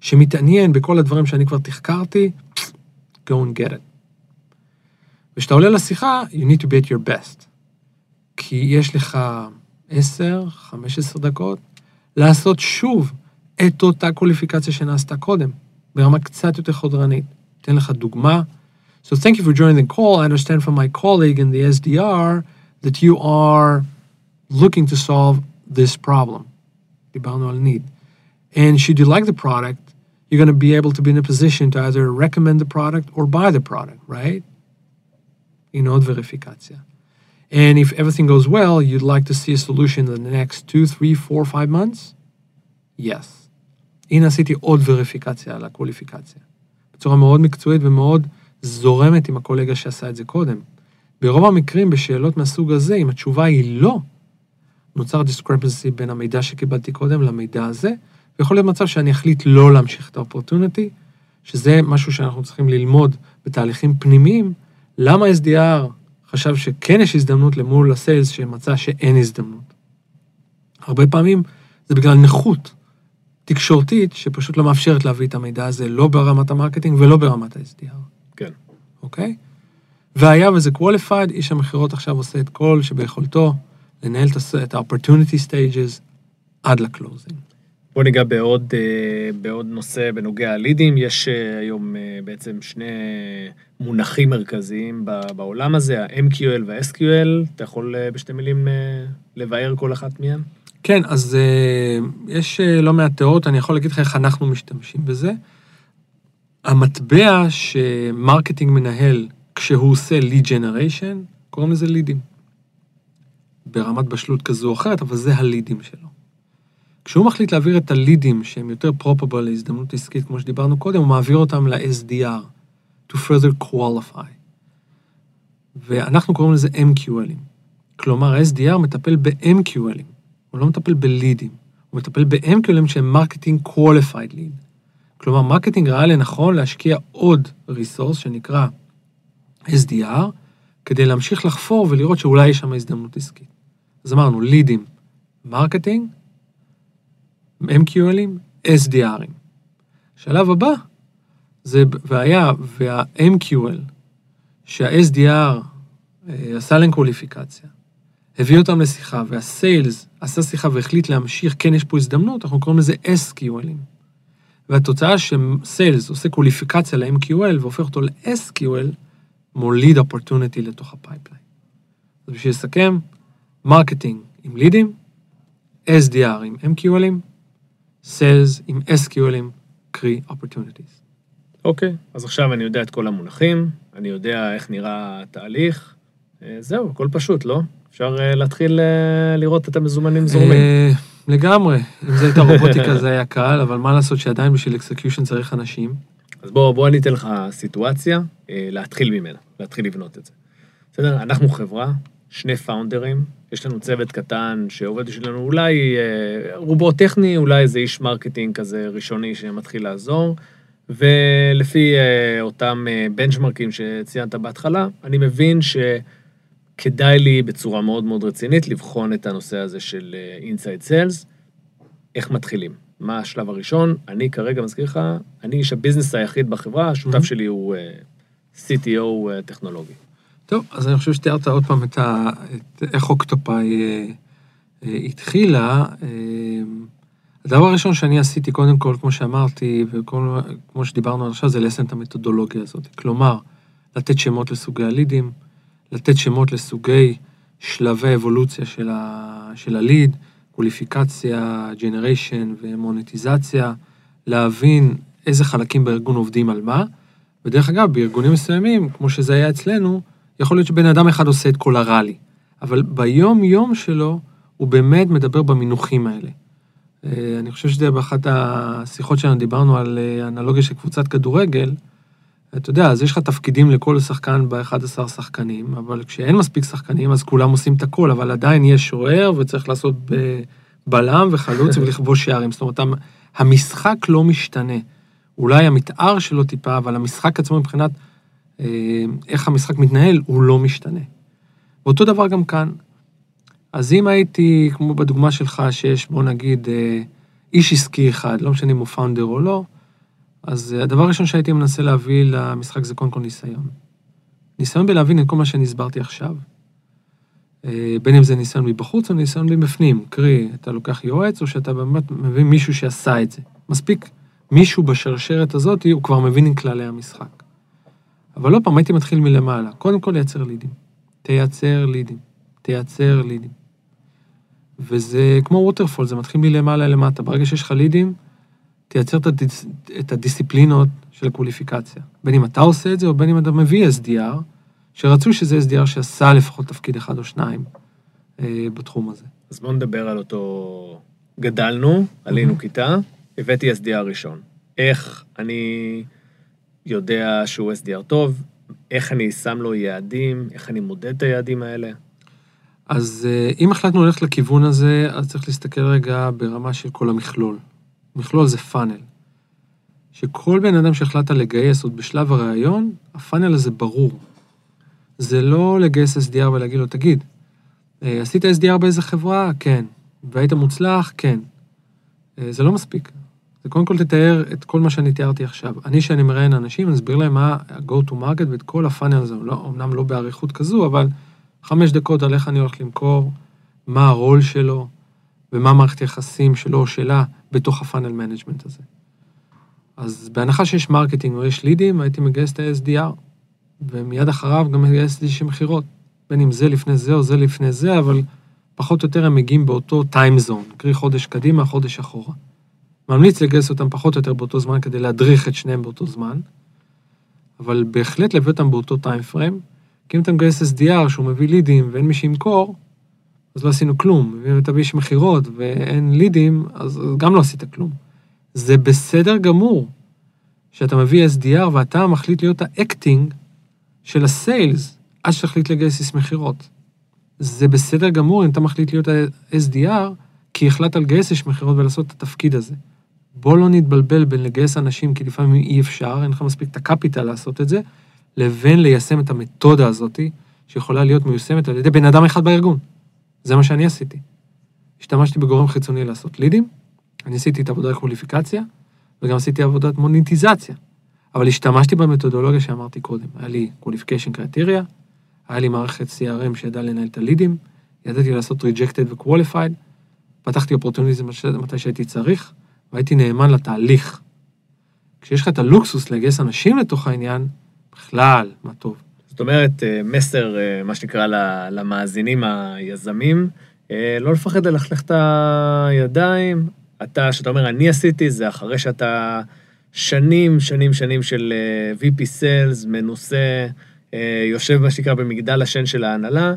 B: שמתעניין בכל הדברים שאני כבר תחקרתי, go and get it. וכשאתה עולה לשיחה, you need to be at your best. כי יש לך 10, 15 דקות לעשות שוב את אותה קווליפיקציה שנעשתה קודם, ברמה קצת יותר חודרנית. אתן לך דוגמה. So thank you for joining the call. I understand from my colleague in the SDR that you are looking to solve this problem. דיברנו על need. And should you like the product, you're going to be able to be in a position to either recommend the product or buy the product, right? In עוד וריפיקציה. And if everything goes well, you'd like to see a solution in the next two, three, four, five months? Yes. הנה עשיתי עוד וריפיקציה על הקווליפיקציה. בצורה מאוד מקצועית ומאוד זורמת עם הקולגה שעשה את זה קודם. ברוב המקרים בשאלות מהסוג הזה, אם התשובה היא לא, נוצר discrepancy בין המידע שקיבלתי קודם למידע הזה, ויכול להיות מצב שאני אחליט לא להמשיך את ה-opportunity, שזה משהו שאנחנו צריכים ללמוד בתהליכים פנימיים, למה SDR חשב שכן יש הזדמנות למול ה-sales שמצא שאין הזדמנות. הרבה פעמים זה בגלל נכות תקשורתית שפשוט לא מאפשרת להביא את המידע הזה לא ברמת ה-marketing ולא ברמת ה-SDR.
A: כן.
B: אוקיי? והיה וזה qualified, איש המכירות עכשיו עושה את כל שביכולתו לנהל את ה-opportunity stages עד לקלוזינג.
A: בוא ניגע בעוד, אה, בעוד נושא בנוגע ללידים. יש אה, היום אה, בעצם שני מונחים מרכזיים בעולם הזה, ה-MQL וה-SQL. אתה יכול בשתי מילים לבאר כל אחת מהן?
B: כן, אז uh, יש uh, לא מעט תיאוריות, אני יכול להגיד לך איך אנחנו משתמשים בזה. המטבע שמרקטינג מנהל כשהוא עושה lead generation, קוראים לזה לידים. ברמת בשלות כזו או אחרת, אבל זה הלידים שלו. כשהוא מחליט להעביר את הלידים שהם יותר פרופבל להזדמנות עסקית, כמו שדיברנו קודם, הוא מעביר אותם ל-SDR, to further qualify. ואנחנו קוראים לזה MQLים. כלומר, ה-SDR מטפל ב-MQLים. הוא לא מטפל בלידים, הוא מטפל ב-MQL ים שהם marketing qualified lead. כלומר, marketing ראה לנכון להשקיע עוד resource שנקרא SDR, כדי להמשיך לחפור ולראות שאולי יש שם הזדמנות עסקית. אז אמרנו, לידים, marketing, MQL ים, SDR ים. השלב הבא, זה, והיה, וה-MQL, שה-SDR אה, עשה להם קווליפיקציה, הביא אותם לשיחה, וה-sales עשה שיחה והחליט להמשיך, כן, יש פה הזדמנות, אנחנו קוראים לזה SQL ים. והתוצאה ש-sales עושה קווליפיקציה ל-MQL והופך אותו ל-SQL, מוליד opportunity לתוך ה-pipeline. אז בשביל לסכם, marketing עם לידים, SDR עם MQL ים, sales עם SQL ים, קרי opportunities.
A: אוקיי, אז עכשיו אני יודע את כל המונחים, אני יודע איך נראה התהליך. אה, זהו, הכל פשוט, לא? אפשר אה, להתחיל אה, לראות את המזומנים זורמים.
B: לגמרי. אם זה הייתה רובוטיקה זה היה קל, אבל מה לעשות שעדיין בשביל execution צריך אנשים.
A: אז בוא, בוא אני אתן לך סיטואציה, להתחיל ממנה, להתחיל לבנות את זה. בסדר? אנחנו חברה, שני פאונדרים, יש לנו צוות קטן שעובד בשבילנו, אולי רובו טכני, אולי איזה איש marketing כזה ראשוני שמתחיל לעזור, ולפי אותם בנצ'מרקים שציינת בהתחלה, אני מבין שכדאי לי בצורה מאוד מאוד רצינית לבחון את הנושא הזה של inside sales, איך מתחילים. מה השלב הראשון? אני כרגע מזכיר לך, אני איש ה-business היחיד בחברה, השותף
B: Mhm.
A: שלי הוא אה, CTO אה, טכנולוגי.
B: טוב, אז אני חושב שתיארת עוד פעם את, ה, את איך Octopai אה, אה, התחילה. אה, הדבר הראשון שאני עשיתי, קודם כל, כמו שאמרתי, וכמו שדיברנו עכשיו, זה ליישם את המתודולוגיה הזאת. כלומר, לתת שמות לסוגי הלידים, לתת שמות לסוגי שלבי אבולוציה של, ה, של הליד, קוליפיקציה, ג'נריישן ומוניטיזציה, להבין איזה חלקים בארגון עובדים על מה. ודרך אגב, בארגונים מסוימים, כמו שזה היה אצלנו, יכול להיות שבן אדם אחד עושה את כל הראלי. אבל ביום-יום שלו, הוא באמת מדבר במינוחים האלה. אה, אני חושב שזה באחת השיחות שלנו, דיברנו על אה, אנלוגיה של קבוצת כדורגל. אתה יודע, אז יש לך תפקידים לכל שחקן ב-11 שחקנים, אבל כשאין מספיק שחקנים, אז כולם עושים את הכל, אבל עדיין יש שוער וצריך לעשות בלם וחלוץ ולכבוש שערים. זאת אומרת, המ- המשחק לא משתנה. אולי המתאר שלו טיפה, אבל המשחק עצמו מבחינת אה, איך המשחק מתנהל, הוא לא משתנה. ואותו דבר גם כאן. אז אם הייתי, כמו בדוגמה שלך, שיש, בוא נגיד, אה, איש עסקי אחד, לא משנה אם הוא פאונדר או לא, אז אה, הדבר הראשון שהייתי מנסה להביא למשחק זה קודם כל ניסיון. ניסיון בלהבין את כל מה שאני הסברתי עכשיו. אה, בין אם זה ניסיון מבחוץ או ניסיון מבפנים. קרי, אתה לוקח יועץ או שאתה באמת מביא מישהו שעשה את זה. מספיק מישהו בשרשרת הזאת, הוא כבר מבין עם כללי המשחק. אבל לא פעם, הייתי מתחיל מלמעלה. קודם כל לייצר לידים. תייצר לידים. תייצר לידים. וזה כמו ווטרפול, זה מתחיל מלמעלה למטה. ברגע שיש לך לידים, תייצר את, הדיס, את הדיסציפלינות של הקוליפיקציה. בין אם אתה עושה את זה, או בין אם אתה מביא SDR, שרצו שזה SDR שעשה לפחות תפקיד אחד או שניים אה, בתחום הזה.
A: אז בואו נדבר על אותו... גדלנו, עלינו כיתה, הבאתי SDR ראשון. איך אני יודע שהוא SDR טוב, איך אני שם לו יעדים, איך אני מודד את היעדים האלה.
B: אז אה, אם החלטנו ללכת לכיוון הזה, אז צריך להסתכל רגע ברמה של כל המכלול. מכלול זה פאנל. שכל בן אדם שהחלטת לגייס עוד בשלב הראיון, הפאנל הזה ברור. זה לא לגייס SDR ולהגיד לו, תגיד, אה, עשית SDR באיזה חברה? כן. והיית מוצלח? כן. אה, זה לא מספיק. זה קודם כל תתאר את כל מה שאני תיארתי עכשיו. אני, שאני מראיין אנשים, אני אסביר להם מה ה-go to market ואת כל ה-funnel הזה, לא, אמנם לא באריכות כזו, אבל חמש דקות על איך אני הולך למכור, מה הרול שלו, ומה מערכת היחסים שלו או שלה בתוך ה-funnel management הזה. אז בהנחה שיש marketing או יש לידים, הייתי מגייס את ה-SDR, ומיד אחריו גם מגייס איזושהי מכירות. בין אם זה לפני זה או זה לפני זה, אבל פחות או יותר הם מגיעים באותו טיים זון, קרי חודש קדימה, חודש אחורה. ממליץ לגייס אותם פחות או יותר באותו זמן כדי להדריך את שניהם באותו זמן, אבל בהחלט להביא אותם באותו טיים פריים, כי אם אתה מגייס SDR שהוא מביא לידים ואין מי שימכור, אז לא עשינו כלום. ואם אתה מביא מכירות ואין לידים, אז גם לא עשית כלום. זה בסדר גמור שאתה מביא SDR ואתה מחליט להיות ה-acting של ה-sales, עד שתחליט לגייס איש מכירות. זה בסדר גמור אם אתה מחליט להיות ה-SDR, כי החלטת לגייס איש מכירות ולעשות את התפקיד הזה. בוא לא נתבלבל בין לגייס אנשים, כי לפעמים אי אפשר, אין לך מספיק את ה-capital לעשות את זה, לבין ליישם את המתודה הזאת, שיכולה להיות מיושמת על ידי בן אדם אחד בארגון. זה מה שאני עשיתי. השתמשתי בגורם חיצוני לעשות לידים, אני עשיתי את עבודת קווליפיקציה, וגם עשיתי עבודת מוניטיזציה. אבל השתמשתי במתודולוגיה שאמרתי קודם. היה לי qualification criteria, היה לי מערכת CRM שידעה לנהל את הלידים, ידעתי לעשות rejected ו-qualified, פתחתי אופורטוניזם מתי שהייתי צריך, והייתי נאמן לתהליך. כשיש לך את הלוקסוס לגייס אנשים לתוך העניין, בכלל, מה טוב.
A: זאת אומרת, אה, מסר, אה, מה שנקרא, למאזינים היזמים, אה, לא לפחד ללכלך את הידיים. אתה, שאתה אומר, אני עשיתי, זה אחרי שאתה שנים, שנים, שנים של VP Sales, מנוסה, יושב, מה שנקרא, במגדל השן של ההנהלה,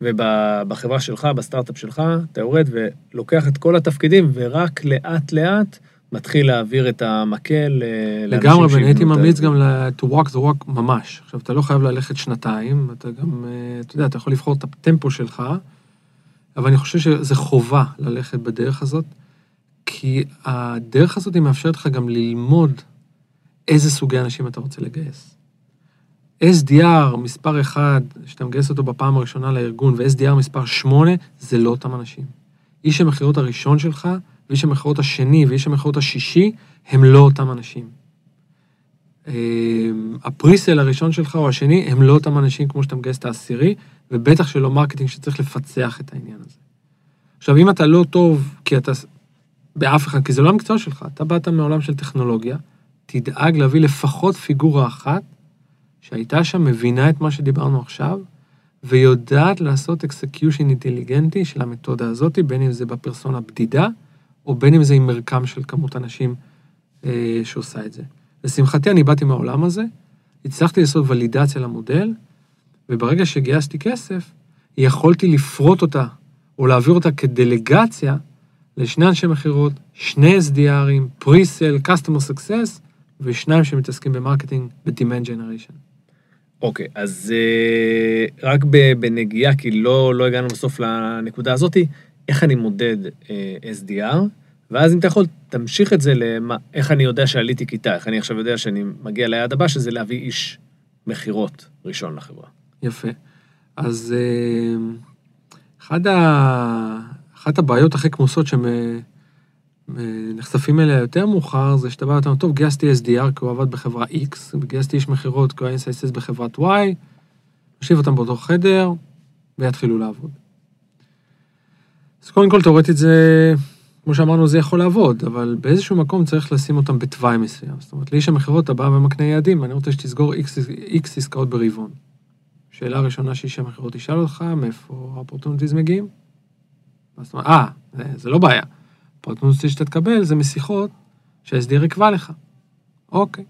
A: ובחברה שלך, בסטארט-אפ שלך, אתה יורד ולוקח את כל התפקידים, ורק לאט-לאט מתחיל להעביר את המקל לאנשים
B: לגמרי, ואני הייתי ממליץ גם to walk the walk ממש. עכשיו, אתה לא חייב ללכת שנתיים, אתה גם, אה, אתה יודע, אתה יכול לבחור את הטמפו שלך, אבל אני חושב שזה חובה ללכת בדרך הזאת, כי הדרך הזאת היא מאפשרת לך גם ללמוד איזה סוגי אנשים אתה רוצה לגייס. SDR מספר 1, שאתה מגייס אותו בפעם הראשונה לארגון, ו-SDR מספר 8, זה לא אותם אנשים. איש המכירות הראשון שלך, ואיש המכירות השני, ואיש המכירות השישי, הם לא אותם אנשים. אמ, הפריסל הראשון שלך או השני, הם לא אותם אנשים כמו שאתה מגייס את העשירי, ובטח שלא marketing שצריך לפצח את העניין הזה. עכשיו, אם אתה לא טוב, כי אתה... באף אחד, כי זה לא המקצוע שלך, אתה באת מעולם של טכנולוגיה, תדאג להביא לפחות פיגורה אחת שהייתה שם, מבינה את מה שדיברנו עכשיו, ויודעת לעשות execution אינטליגנטי של המתודה הזאת, בין אם זה בפרסונה בדידה, או בין אם זה עם מרקם של כמות אנשים אה, שעושה את זה. לשמחתי, אני באתי מהעולם הזה, הצלחתי לעשות ולידציה למודל, וברגע שגייסתי כסף, יכולתי לפרוט אותה, או להעביר אותה כדלגציה לשני אנשי מכירות, שני SDR ים, pre-sale, customer success, ושניים שמתעסקים ב-marketing ו-demand generation.
A: אוקיי, okay, אז אה, רק בנגיעה, כי לא, לא הגענו בסוף לנקודה הזאתי, איך אני מודד אה, SDR, ואז אם אתה יכול, תמשיך את זה למה, איך אני יודע שעליתי כיתה, איך אני עכשיו יודע שאני מגיע ליעד הבא, שזה להביא איש מכירות ראשון לחברה.
B: יפה. אז אה, אחד ה... אחת הבעיות הכי כמוסות שנחשפים אליה יותר מאוחר, זה שאתה בא ואתה אומר, טוב, גייסתי SDR כי הוא עבד בחברה X, וגייסתי איש מכירות כי הוא היה אינסייסס בחברת Y, נושיב אותם באותו חדר, ויתחילו לעבוד. אז קודם כל, תאורטית זה, כמו שאמרנו, זה יכול לעבוד, אבל באיזשהו מקום צריך לשים אותם בתוואי מסוים. זאת אומרת, לאיש המכירות אתה בא ומקנה יעדים, אני רוצה שתסגור X, עסקאות ברבעון. שאלה ראשונה שאיש המכירות ישאל אותך, מאיפה ה-opportunities מגיעים? זאת אומרת, אה, זה, זה לא בעיה. ה-opportunities שאתה תקבל זה משיחות שה-SDR יקבע לך. אוקיי.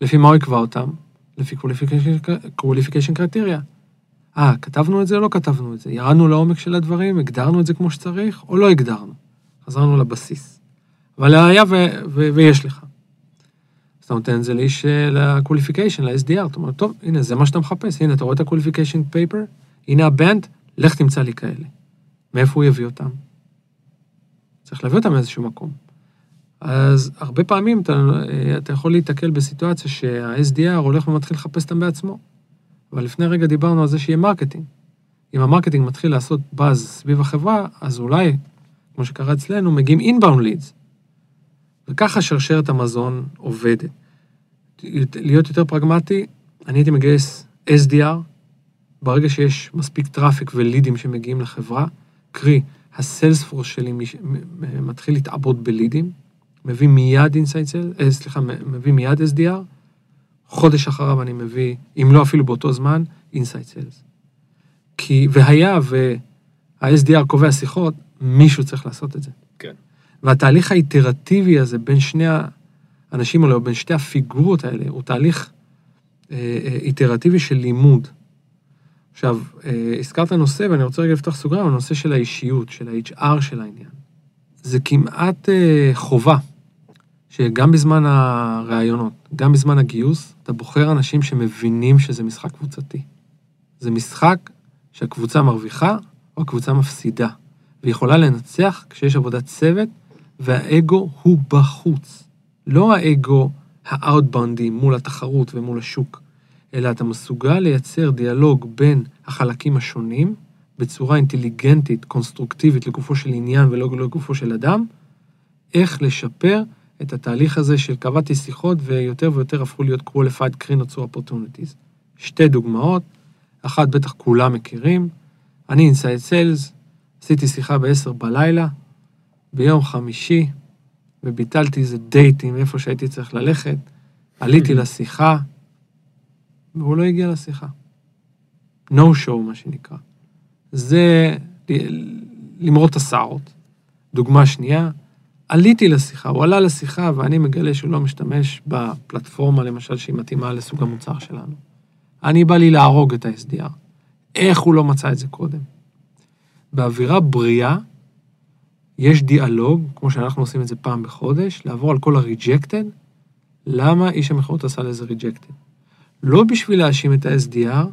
B: לפי מה הוא יקבע אותם? לפי qualification criteria. אה, כתבנו את זה או לא כתבנו את זה? ירדנו לעומק של הדברים, הגדרנו את זה כמו שצריך, או לא הגדרנו? חזרנו לבסיס. אבל היה ו- ו- ויש לך. אז אתה נותן את זה לאיש, ל-qualification, ל-SDR, אתה אומר, טוב, הנה, זה מה שאתה מחפש, הנה, אתה רואה את ה-qualification paper, הנה ה-BANT, לך תמצא לי כאלה. מאיפה הוא יביא אותם? צריך להביא אותם מאיזשהו מקום. אז הרבה פעמים אתה, אתה יכול להיתקל בסיטואציה שה-SDR הולך ומתחיל לחפש אותם בעצמו. אבל לפני רגע דיברנו על זה שיהיה marketing. אם ה-marketing מתחיל לעשות באז סביב החברה, אז אולי, כמו שקרה אצלנו, מגיעים inbound leads. וככה שרשרת המזון עובדת. להיות יותר פרגמטי, אני הייתי מגייס SDR, ברגע שיש מספיק traffic ולידים שמגיעים לחברה, קרי, ה-Salesforce שלי מתחיל להתעבות בלידים, מביא מיד inside אה, סליחה, מביא מיד SDR, חודש אחריו אני מביא, אם לא אפילו באותו זמן, inside sales. כי, והיה וה-SDR קובע שיחות, מישהו צריך לעשות את זה.
A: כן.
B: והתהליך האיטרטיבי הזה בין שני האנשים האלה, או בין שתי הפיגורות האלה, הוא תהליך אה, אה, איטרטיבי של לימוד. עכשיו, אה, הזכרת נושא, ואני רוצה רגע לפתוח סוגריים, הנושא של האישיות, של ה-HR של העניין. זה כמעט אה, חובה, שגם בזמן הראיונות, גם בזמן הגיוס, אתה בוחר אנשים שמבינים שזה משחק קבוצתי. זה משחק שהקבוצה מרוויחה או הקבוצה מפסידה, ויכולה לנצח כשיש עבודת צוות והאגו הוא בחוץ. לא האגו האאוטבאונדי מול התחרות ומול השוק, אלא אתה מסוגל לייצר דיאלוג בין החלקים השונים בצורה אינטליגנטית, קונסטרוקטיבית, לגופו של עניין ולא לגופו של אדם, איך לשפר את התהליך הזה של קבעתי שיחות ויותר ויותר הפכו להיות qualified crane or opportunities. שתי דוגמאות, אחת בטח כולם מכירים, אני אינסייד סיילס, עשיתי שיחה ב-10 בלילה, ביום חמישי, וביטלתי איזה דייטים איפה שהייתי צריך ללכת, עליתי לשיחה, והוא לא הגיע לשיחה. no show, מה שנקרא. זה למרות את השערות. דוגמה שנייה, עליתי לשיחה, הוא עלה לשיחה, ואני מגלה שהוא לא משתמש בפלטפורמה, למשל, שהיא מתאימה לסוג המוצר שלנו. אני בא לי להרוג את ה-SDR. איך הוא לא מצא את זה קודם? באווירה בריאה, יש דיאלוג, כמו שאנחנו עושים את זה פעם בחודש, לעבור על כל ה-rejected, למה איש המכירות עשה לזה rejected. לא בשביל להאשים את ה-SDR,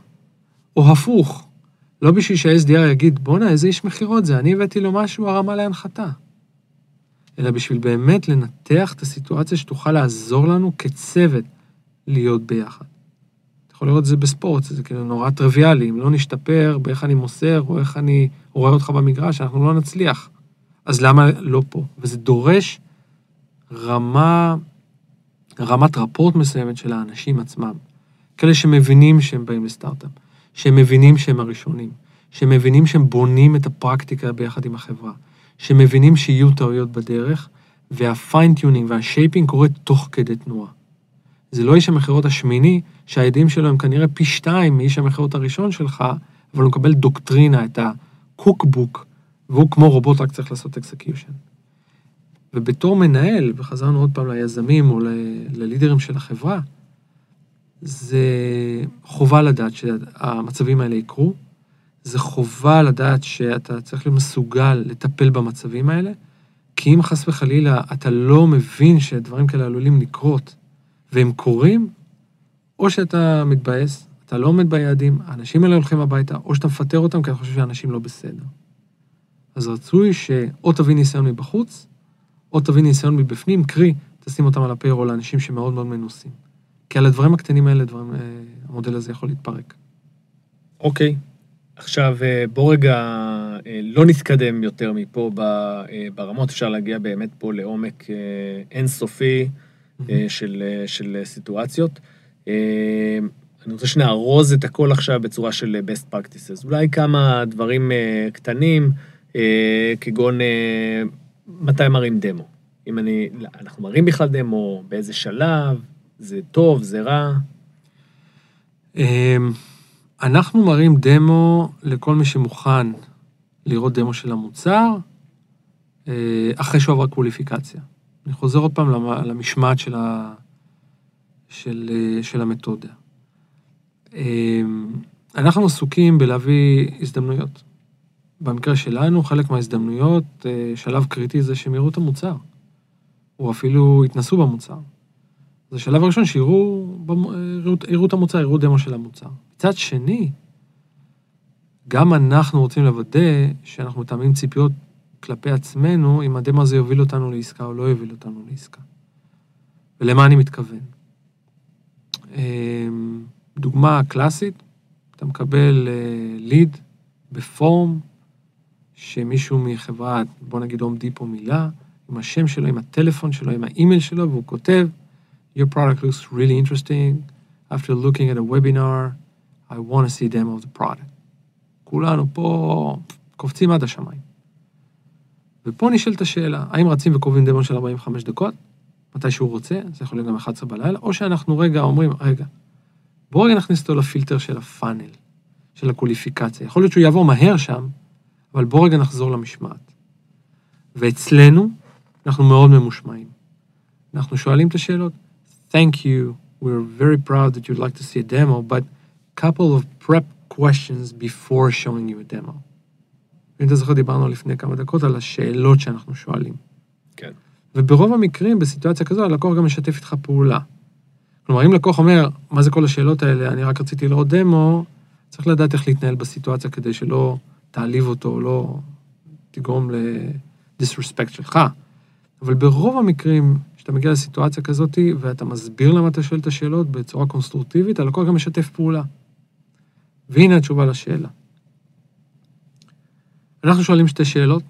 B: או הפוך, לא בשביל שה-SDR יגיד, בואנה, איזה איש מכירות זה, אני הבאתי לו משהו הרמה להנחתה. אלא בשביל באמת לנתח את הסיטואציה שתוכל לעזור לנו כצוות להיות ביחד. אתה יכול לראות את זה בספורט, זה כאילו נורא טריוויאלי, אם לא נשתפר באיך אני מוסר, או איך אני רואה אותך במגרש, אנחנו לא נצליח. אז למה לא פה? וזה דורש רמה, רמת רפורט מסוימת של האנשים עצמם. כאלה שמבינים שהם באים לסטארט-אפ, שהם מבינים שהם הראשונים, שהם מבינים שהם בונים את הפרקטיקה ביחד עם החברה, שמבינים שיהיו טעויות בדרך, וה fine-tuning וה shaping קורה תוך כדי תנועה. זה לא איש המכירות השמיני, שהיעדים שלו הם כנראה פי שתיים מאיש המכירות הראשון שלך, אבל הוא מקבל דוקטרינה, את ה cookbook, והוא כמו רובוט רק צריך לעשות execution. ובתור מנהל, וחזרנו עוד פעם ליזמים או ללידרים של החברה, זה חובה לדעת שהמצבים האלה יקרו, זה חובה לדעת שאתה צריך להיות מסוגל לטפל במצבים האלה, כי אם חס וחלילה אתה לא מבין שדברים כאלה עלולים לקרות, והם קורים, או שאתה מתבאס, אתה לא עומד ביעדים, האנשים האלה הולכים הביתה, או שאתה מפטר אותם כי אתה חושב שאנשים לא בסדר. אז רצוי שאו תביא ניסיון מבחוץ, או תביא ניסיון מבפנים, קרי, תשים אותם על הפיירול לאנשים שמאוד מאוד מנוסים. כי על הדברים הקטנים האלה, דברים, אה, המודל הזה יכול להתפרק.
A: אוקיי, עכשיו, אה, בוא רגע אה, לא נתקדם יותר מפה אה, ברמות, אפשר להגיע באמת פה לעומק אינסופי אה, של, של סיטואציות. אני רוצה שנארוז את הכל עכשיו בצורה של best practices. אולי כמה דברים קטנים, כגון מתי מראים דמו. אם אני, אנחנו מראים בכלל דמו, באיזה שלב, זה טוב, זה רע.
B: אנחנו מראים דמו לכל מי שמוכן לראות דמו של המוצר, אה, אחרי שהוא עבר קווליפיקציה. אני חוזר עוד פעם למ- למשמעת של, ה... של, אה, של המתודה. אמ, אנחנו עסוקים בלהביא הזדמנויות. במקרה שלנו, חלק מההזדמנויות, אה, שלב קריטי זה שהם יראו את המוצר, או אפילו יתנסו במוצר. זה השלב הראשון שיראו במ- יראו, את המוצר, יראו דמו של המוצר. מצד שני, גם אנחנו רוצים לוודא שאנחנו מתאמים ציפיות כלפי עצמנו, אם הדמו הזה יוביל אותנו לעסקה או לא יוביל אותנו לעסקה. ולמה אני מתכוון? אמ, דוגמה קלאסית, אתה מקבל ליד בפורם שמישהו מחברת, בוא נגיד הום דיפו מילה, עם השם שלו, עם הטלפון שלו, עם האימייל שלו, והוא כותב, Your product looks really interesting. After looking at a webinar, I want to see demo of the product. כולנו פה קופצים עד השמיים. ופה נשאלת השאלה, האם רצים וקובעים דמו של 45 דקות, מתי שהוא רוצה, זה יכול להיות גם 11 בלילה, או שאנחנו רגע אומרים, רגע, בואו רגע נכניס אותו לפילטר של הפאנל, של הקוליפיקציה. יכול להיות שהוא יעבור מהר שם, אבל בואו רגע נחזור למשמעת. ואצלנו, אנחנו מאוד ממושמעים. אנחנו שואלים את השאלות, Thank you, we're very proud that you'd like to see a demo, but couple of prep questions before showing you a demo. אם אתה זוכר, דיברנו לפני כמה דקות על השאלות שאנחנו שואלים.
A: כן.
B: וברוב המקרים, בסיטואציה כזו, הלקוח גם משתף איתך פעולה. כלומר, אם לקוח אומר, מה זה כל השאלות האלה, אני רק רציתי לראות דמו, צריך לדעת איך להתנהל בסיטואציה כדי שלא תעליב אותו, לא תגרום לדיסרספקט שלך. אבל ברוב המקרים, כשאתה מגיע לסיטואציה כזאת ואתה מסביר למה אתה שואל את השאלות בצורה קונסטרוקטיבית, הלקוח גם משתף פעולה. והנה התשובה לשאלה. אנחנו שואלים שתי שאלות,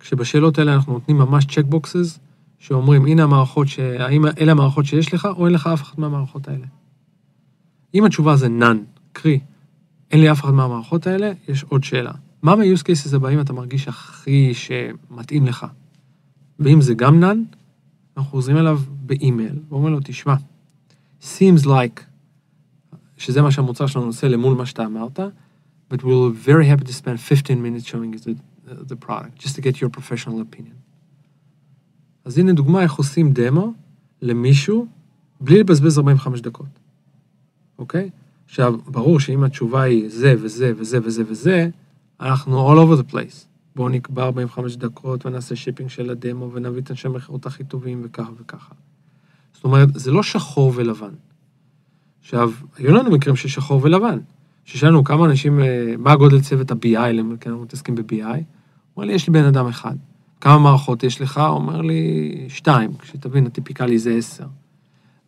B: כשבשאלות האלה אנחנו נותנים ממש צ'קבוקסס, שאומרים, הנה המערכות, ש... האם אלה המערכות שיש לך, או אין לך אף אחת מהמערכות האלה. אם התשובה זה none, קרי, אין לי אף אחת מהמערכות האלה, יש עוד שאלה. מה מה-use cases הבאים אתה מרגיש הכי שמתאים לך? ואם זה גם none, אנחנו חוזרים אליו באימייל, ואומרים לו, תשמע, seems like, שזה מה שהמוצר שלנו עושה למול מה שאתה אמרת, but we'll very happy to spend 15 minutes showing you the, the product, just to get your professional opinion. אז הנה דוגמה איך עושים דמו למישהו בלי לבזבז 45 דקות, אוקיי? עכשיו, ברור שאם התשובה היא זה וזה וזה וזה וזה, אנחנו all over the place. בואו נקבע 45 דקות ונעשה shaping של הדמו ונביא את אנשי המכירות הכי טובים וככה וככה. זאת אומרת, זה לא שחור ולבן. עכשיו, היו לנו מקרים של שחור ולבן. ששאלנו כמה אנשים, אה, מה הגודל צוות ה-BI, כי אנחנו מתעסקים ב-BI, הוא אומר לי, יש לי בן אדם אחד. כמה מערכות יש לך? הוא אומר לי, שתיים, כשתבין, הטיפיקלי זה עשר.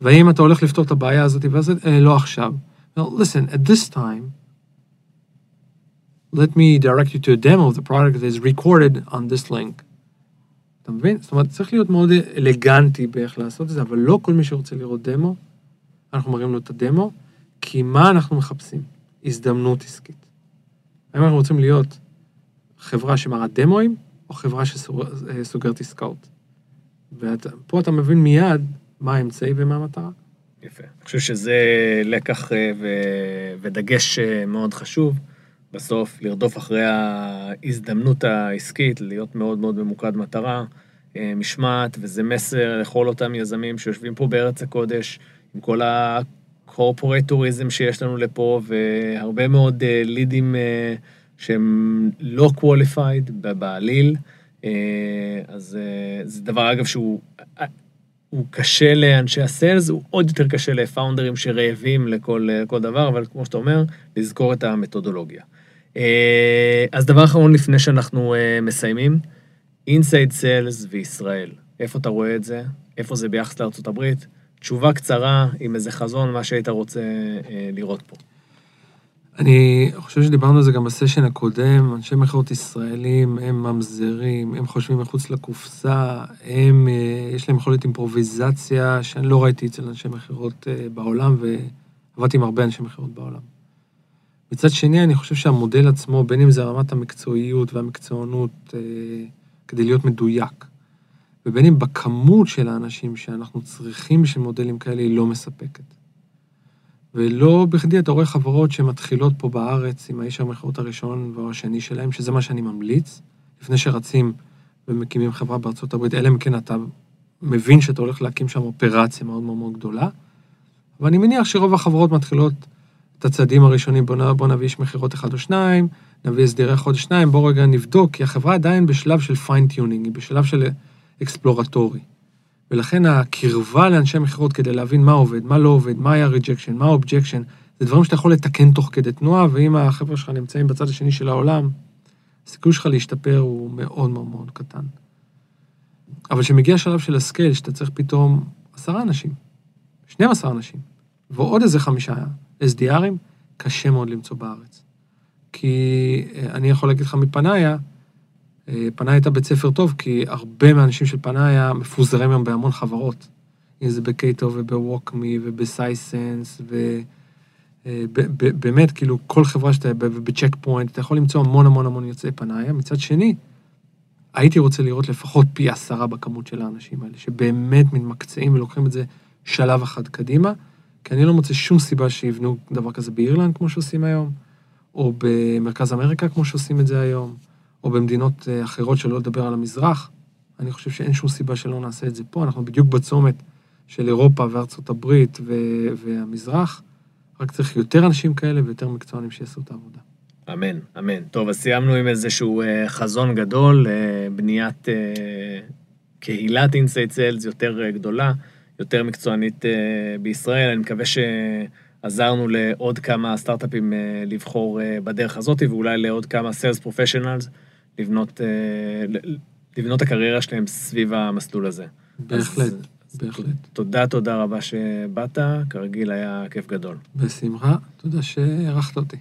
B: והאם אתה הולך לפתור את הבעיה הזאת, ואז אה, לא עכשיו. Well, listen, at this time, let me direct you to a demo of the product that is recorded on this link. אתה מבין? זאת אומרת, צריך להיות מאוד אלגנטי באיך לעשות את זה, אבל לא כל מי שרוצה לראות דמו, אנחנו מראים לו את הדמו, כי מה אנחנו מחפשים? הזדמנות עסקית. האם אנחנו רוצים להיות חברה שמראה דמואים, או חברה שסוגרת עסקאות? ופה אתה מבין מיד מה האמצעי ומה המטרה.
A: יפה. אני חושב שזה לקח אה, ו- ודגש אה, מאוד חשוב. בסוף, לרדוף אחרי ההזדמנות העסקית, להיות מאוד מאוד ממוקד מטרה, אה, משמעת, וזה מסר לכל אותם יזמים שיושבים פה בארץ הקודש, עם כל הקורפורטוריזם שיש לנו לפה, והרבה מאוד אה, לידים אה, שהם לא qualified בעליל. אז זה דבר, אגב, שהוא הוא קשה לאנשי ה sales, הוא עוד יותר קשה לפאונדרים שרעבים לכל, לכל דבר, אבל כמו שאתה אומר, לזכור את המתודולוגיה. אה, אז דבר אחרון לפני שאנחנו אה, מסיימים, inside sales וישראל. איפה אתה רואה את זה? איפה זה ביחס לארצות הברית? תשובה קצרה עם איזה חזון, מה שהיית רוצה אה, לראות פה.
B: אני חושב שדיברנו על זה גם בסשן הקודם, אנשי מכירות ישראלים הם ממזרים, הם חושבים מחוץ לקופסה, הם, יש להם יכולת אימפרוביזציה שאני לא ראיתי אצל אנשי מכירות בעולם, ועבדתי עם הרבה אנשי מכירות בעולם. מצד שני, אני חושב שהמודל עצמו, בין אם זה רמת המקצועיות והמקצוענות, אה, כדי להיות מדויק, ובין אם בכמות של האנשים שאנחנו צריכים בשביל מודלים כאלה, היא לא מספקת. ולא בכדי אתה רואה חברות שמתחילות פה בארץ עם האיש המכירות הראשון והשני שלהם, שזה מה שאני ממליץ, לפני שרצים ומקימים חברה בארצות הברית, אלא אם כן אתה מבין שאתה הולך להקים שם אופרציה מאוד מאוד מאוד גדולה. אבל אני מניח שרוב החברות מתחילות את הצעדים הראשונים, בוא, בוא נביא איש מכירות אחד או שניים, נביא SDR חודש שניים, בוא רגע נבדוק, כי החברה עדיין בשלב של fine-tuning, היא בשלב של exploratory. ולכן הקרבה לאנשי מכירות כדי להבין מה עובד, מה לא עובד, מה היה rejection, מה ה objection, זה דברים שאתה יכול לתקן תוך כדי תנועה, ואם החבר'ה שלך נמצאים בצד השני של העולם, הסיכוי שלך להשתפר הוא מאוד מאוד מאוד קטן. אבל כשמגיע שלב של ה scale, שאתה צריך פתאום עשרה אנשים, 12 אנשים, ועוד איזה חמישה SDRים, קשה מאוד למצוא בארץ. כי אה, אני יכול להגיד לך מפנאיה, אה, פנאיה הייתה בית ספר טוב, כי הרבה מהאנשים של פנאיה מפוזרים היום בהמון חברות. אם זה בקייטו ובווקמי ובסייסנס, ובאמת, אה, כאילו, כל חברה שאתה, ובצ'ק פוינט, אתה יכול למצוא המון המון המון יוצאי פנאיה. מצד שני, הייתי רוצה לראות לפחות פי עשרה בכמות של האנשים האלה, שבאמת מתמקצעים ולוקחים את זה שלב אחד קדימה, כי אני לא מוצא שום סיבה שיבנו דבר כזה באירלנד, כמו שעושים היום, או במרכז אמריקה, כמו שעושים את זה היום. או במדינות אה, אחרות, שלא לדבר על המזרח. אני חושב שאין שום סיבה שלא נעשה את זה פה. אנחנו בדיוק בצומת של אירופה וארצות הברית ו- והמזרח. רק צריך יותר אנשים כאלה ויותר מקצוענים שיעשו את העבודה.
A: אמן, אמן. טוב, אז סיימנו עם איזשהו אה, חזון גדול, אה, בניית קהילת inside sales יותר גדולה, יותר מקצוענית בישראל. אני מקווה שעזרנו לעוד כמה סטארט-אפים לבחור בדרך הזאת, ואולי לעוד כמה סיילס פרופשיונלס לבנות, אה, לבנות הקריירה שלהם סביב המסלול הזה.
B: בהחלט, אז, בהחלט.
A: תודה, תודה רבה שבאת, כרגיל היה כיף גדול.
B: בשמחה, תודה שאירחת אותי.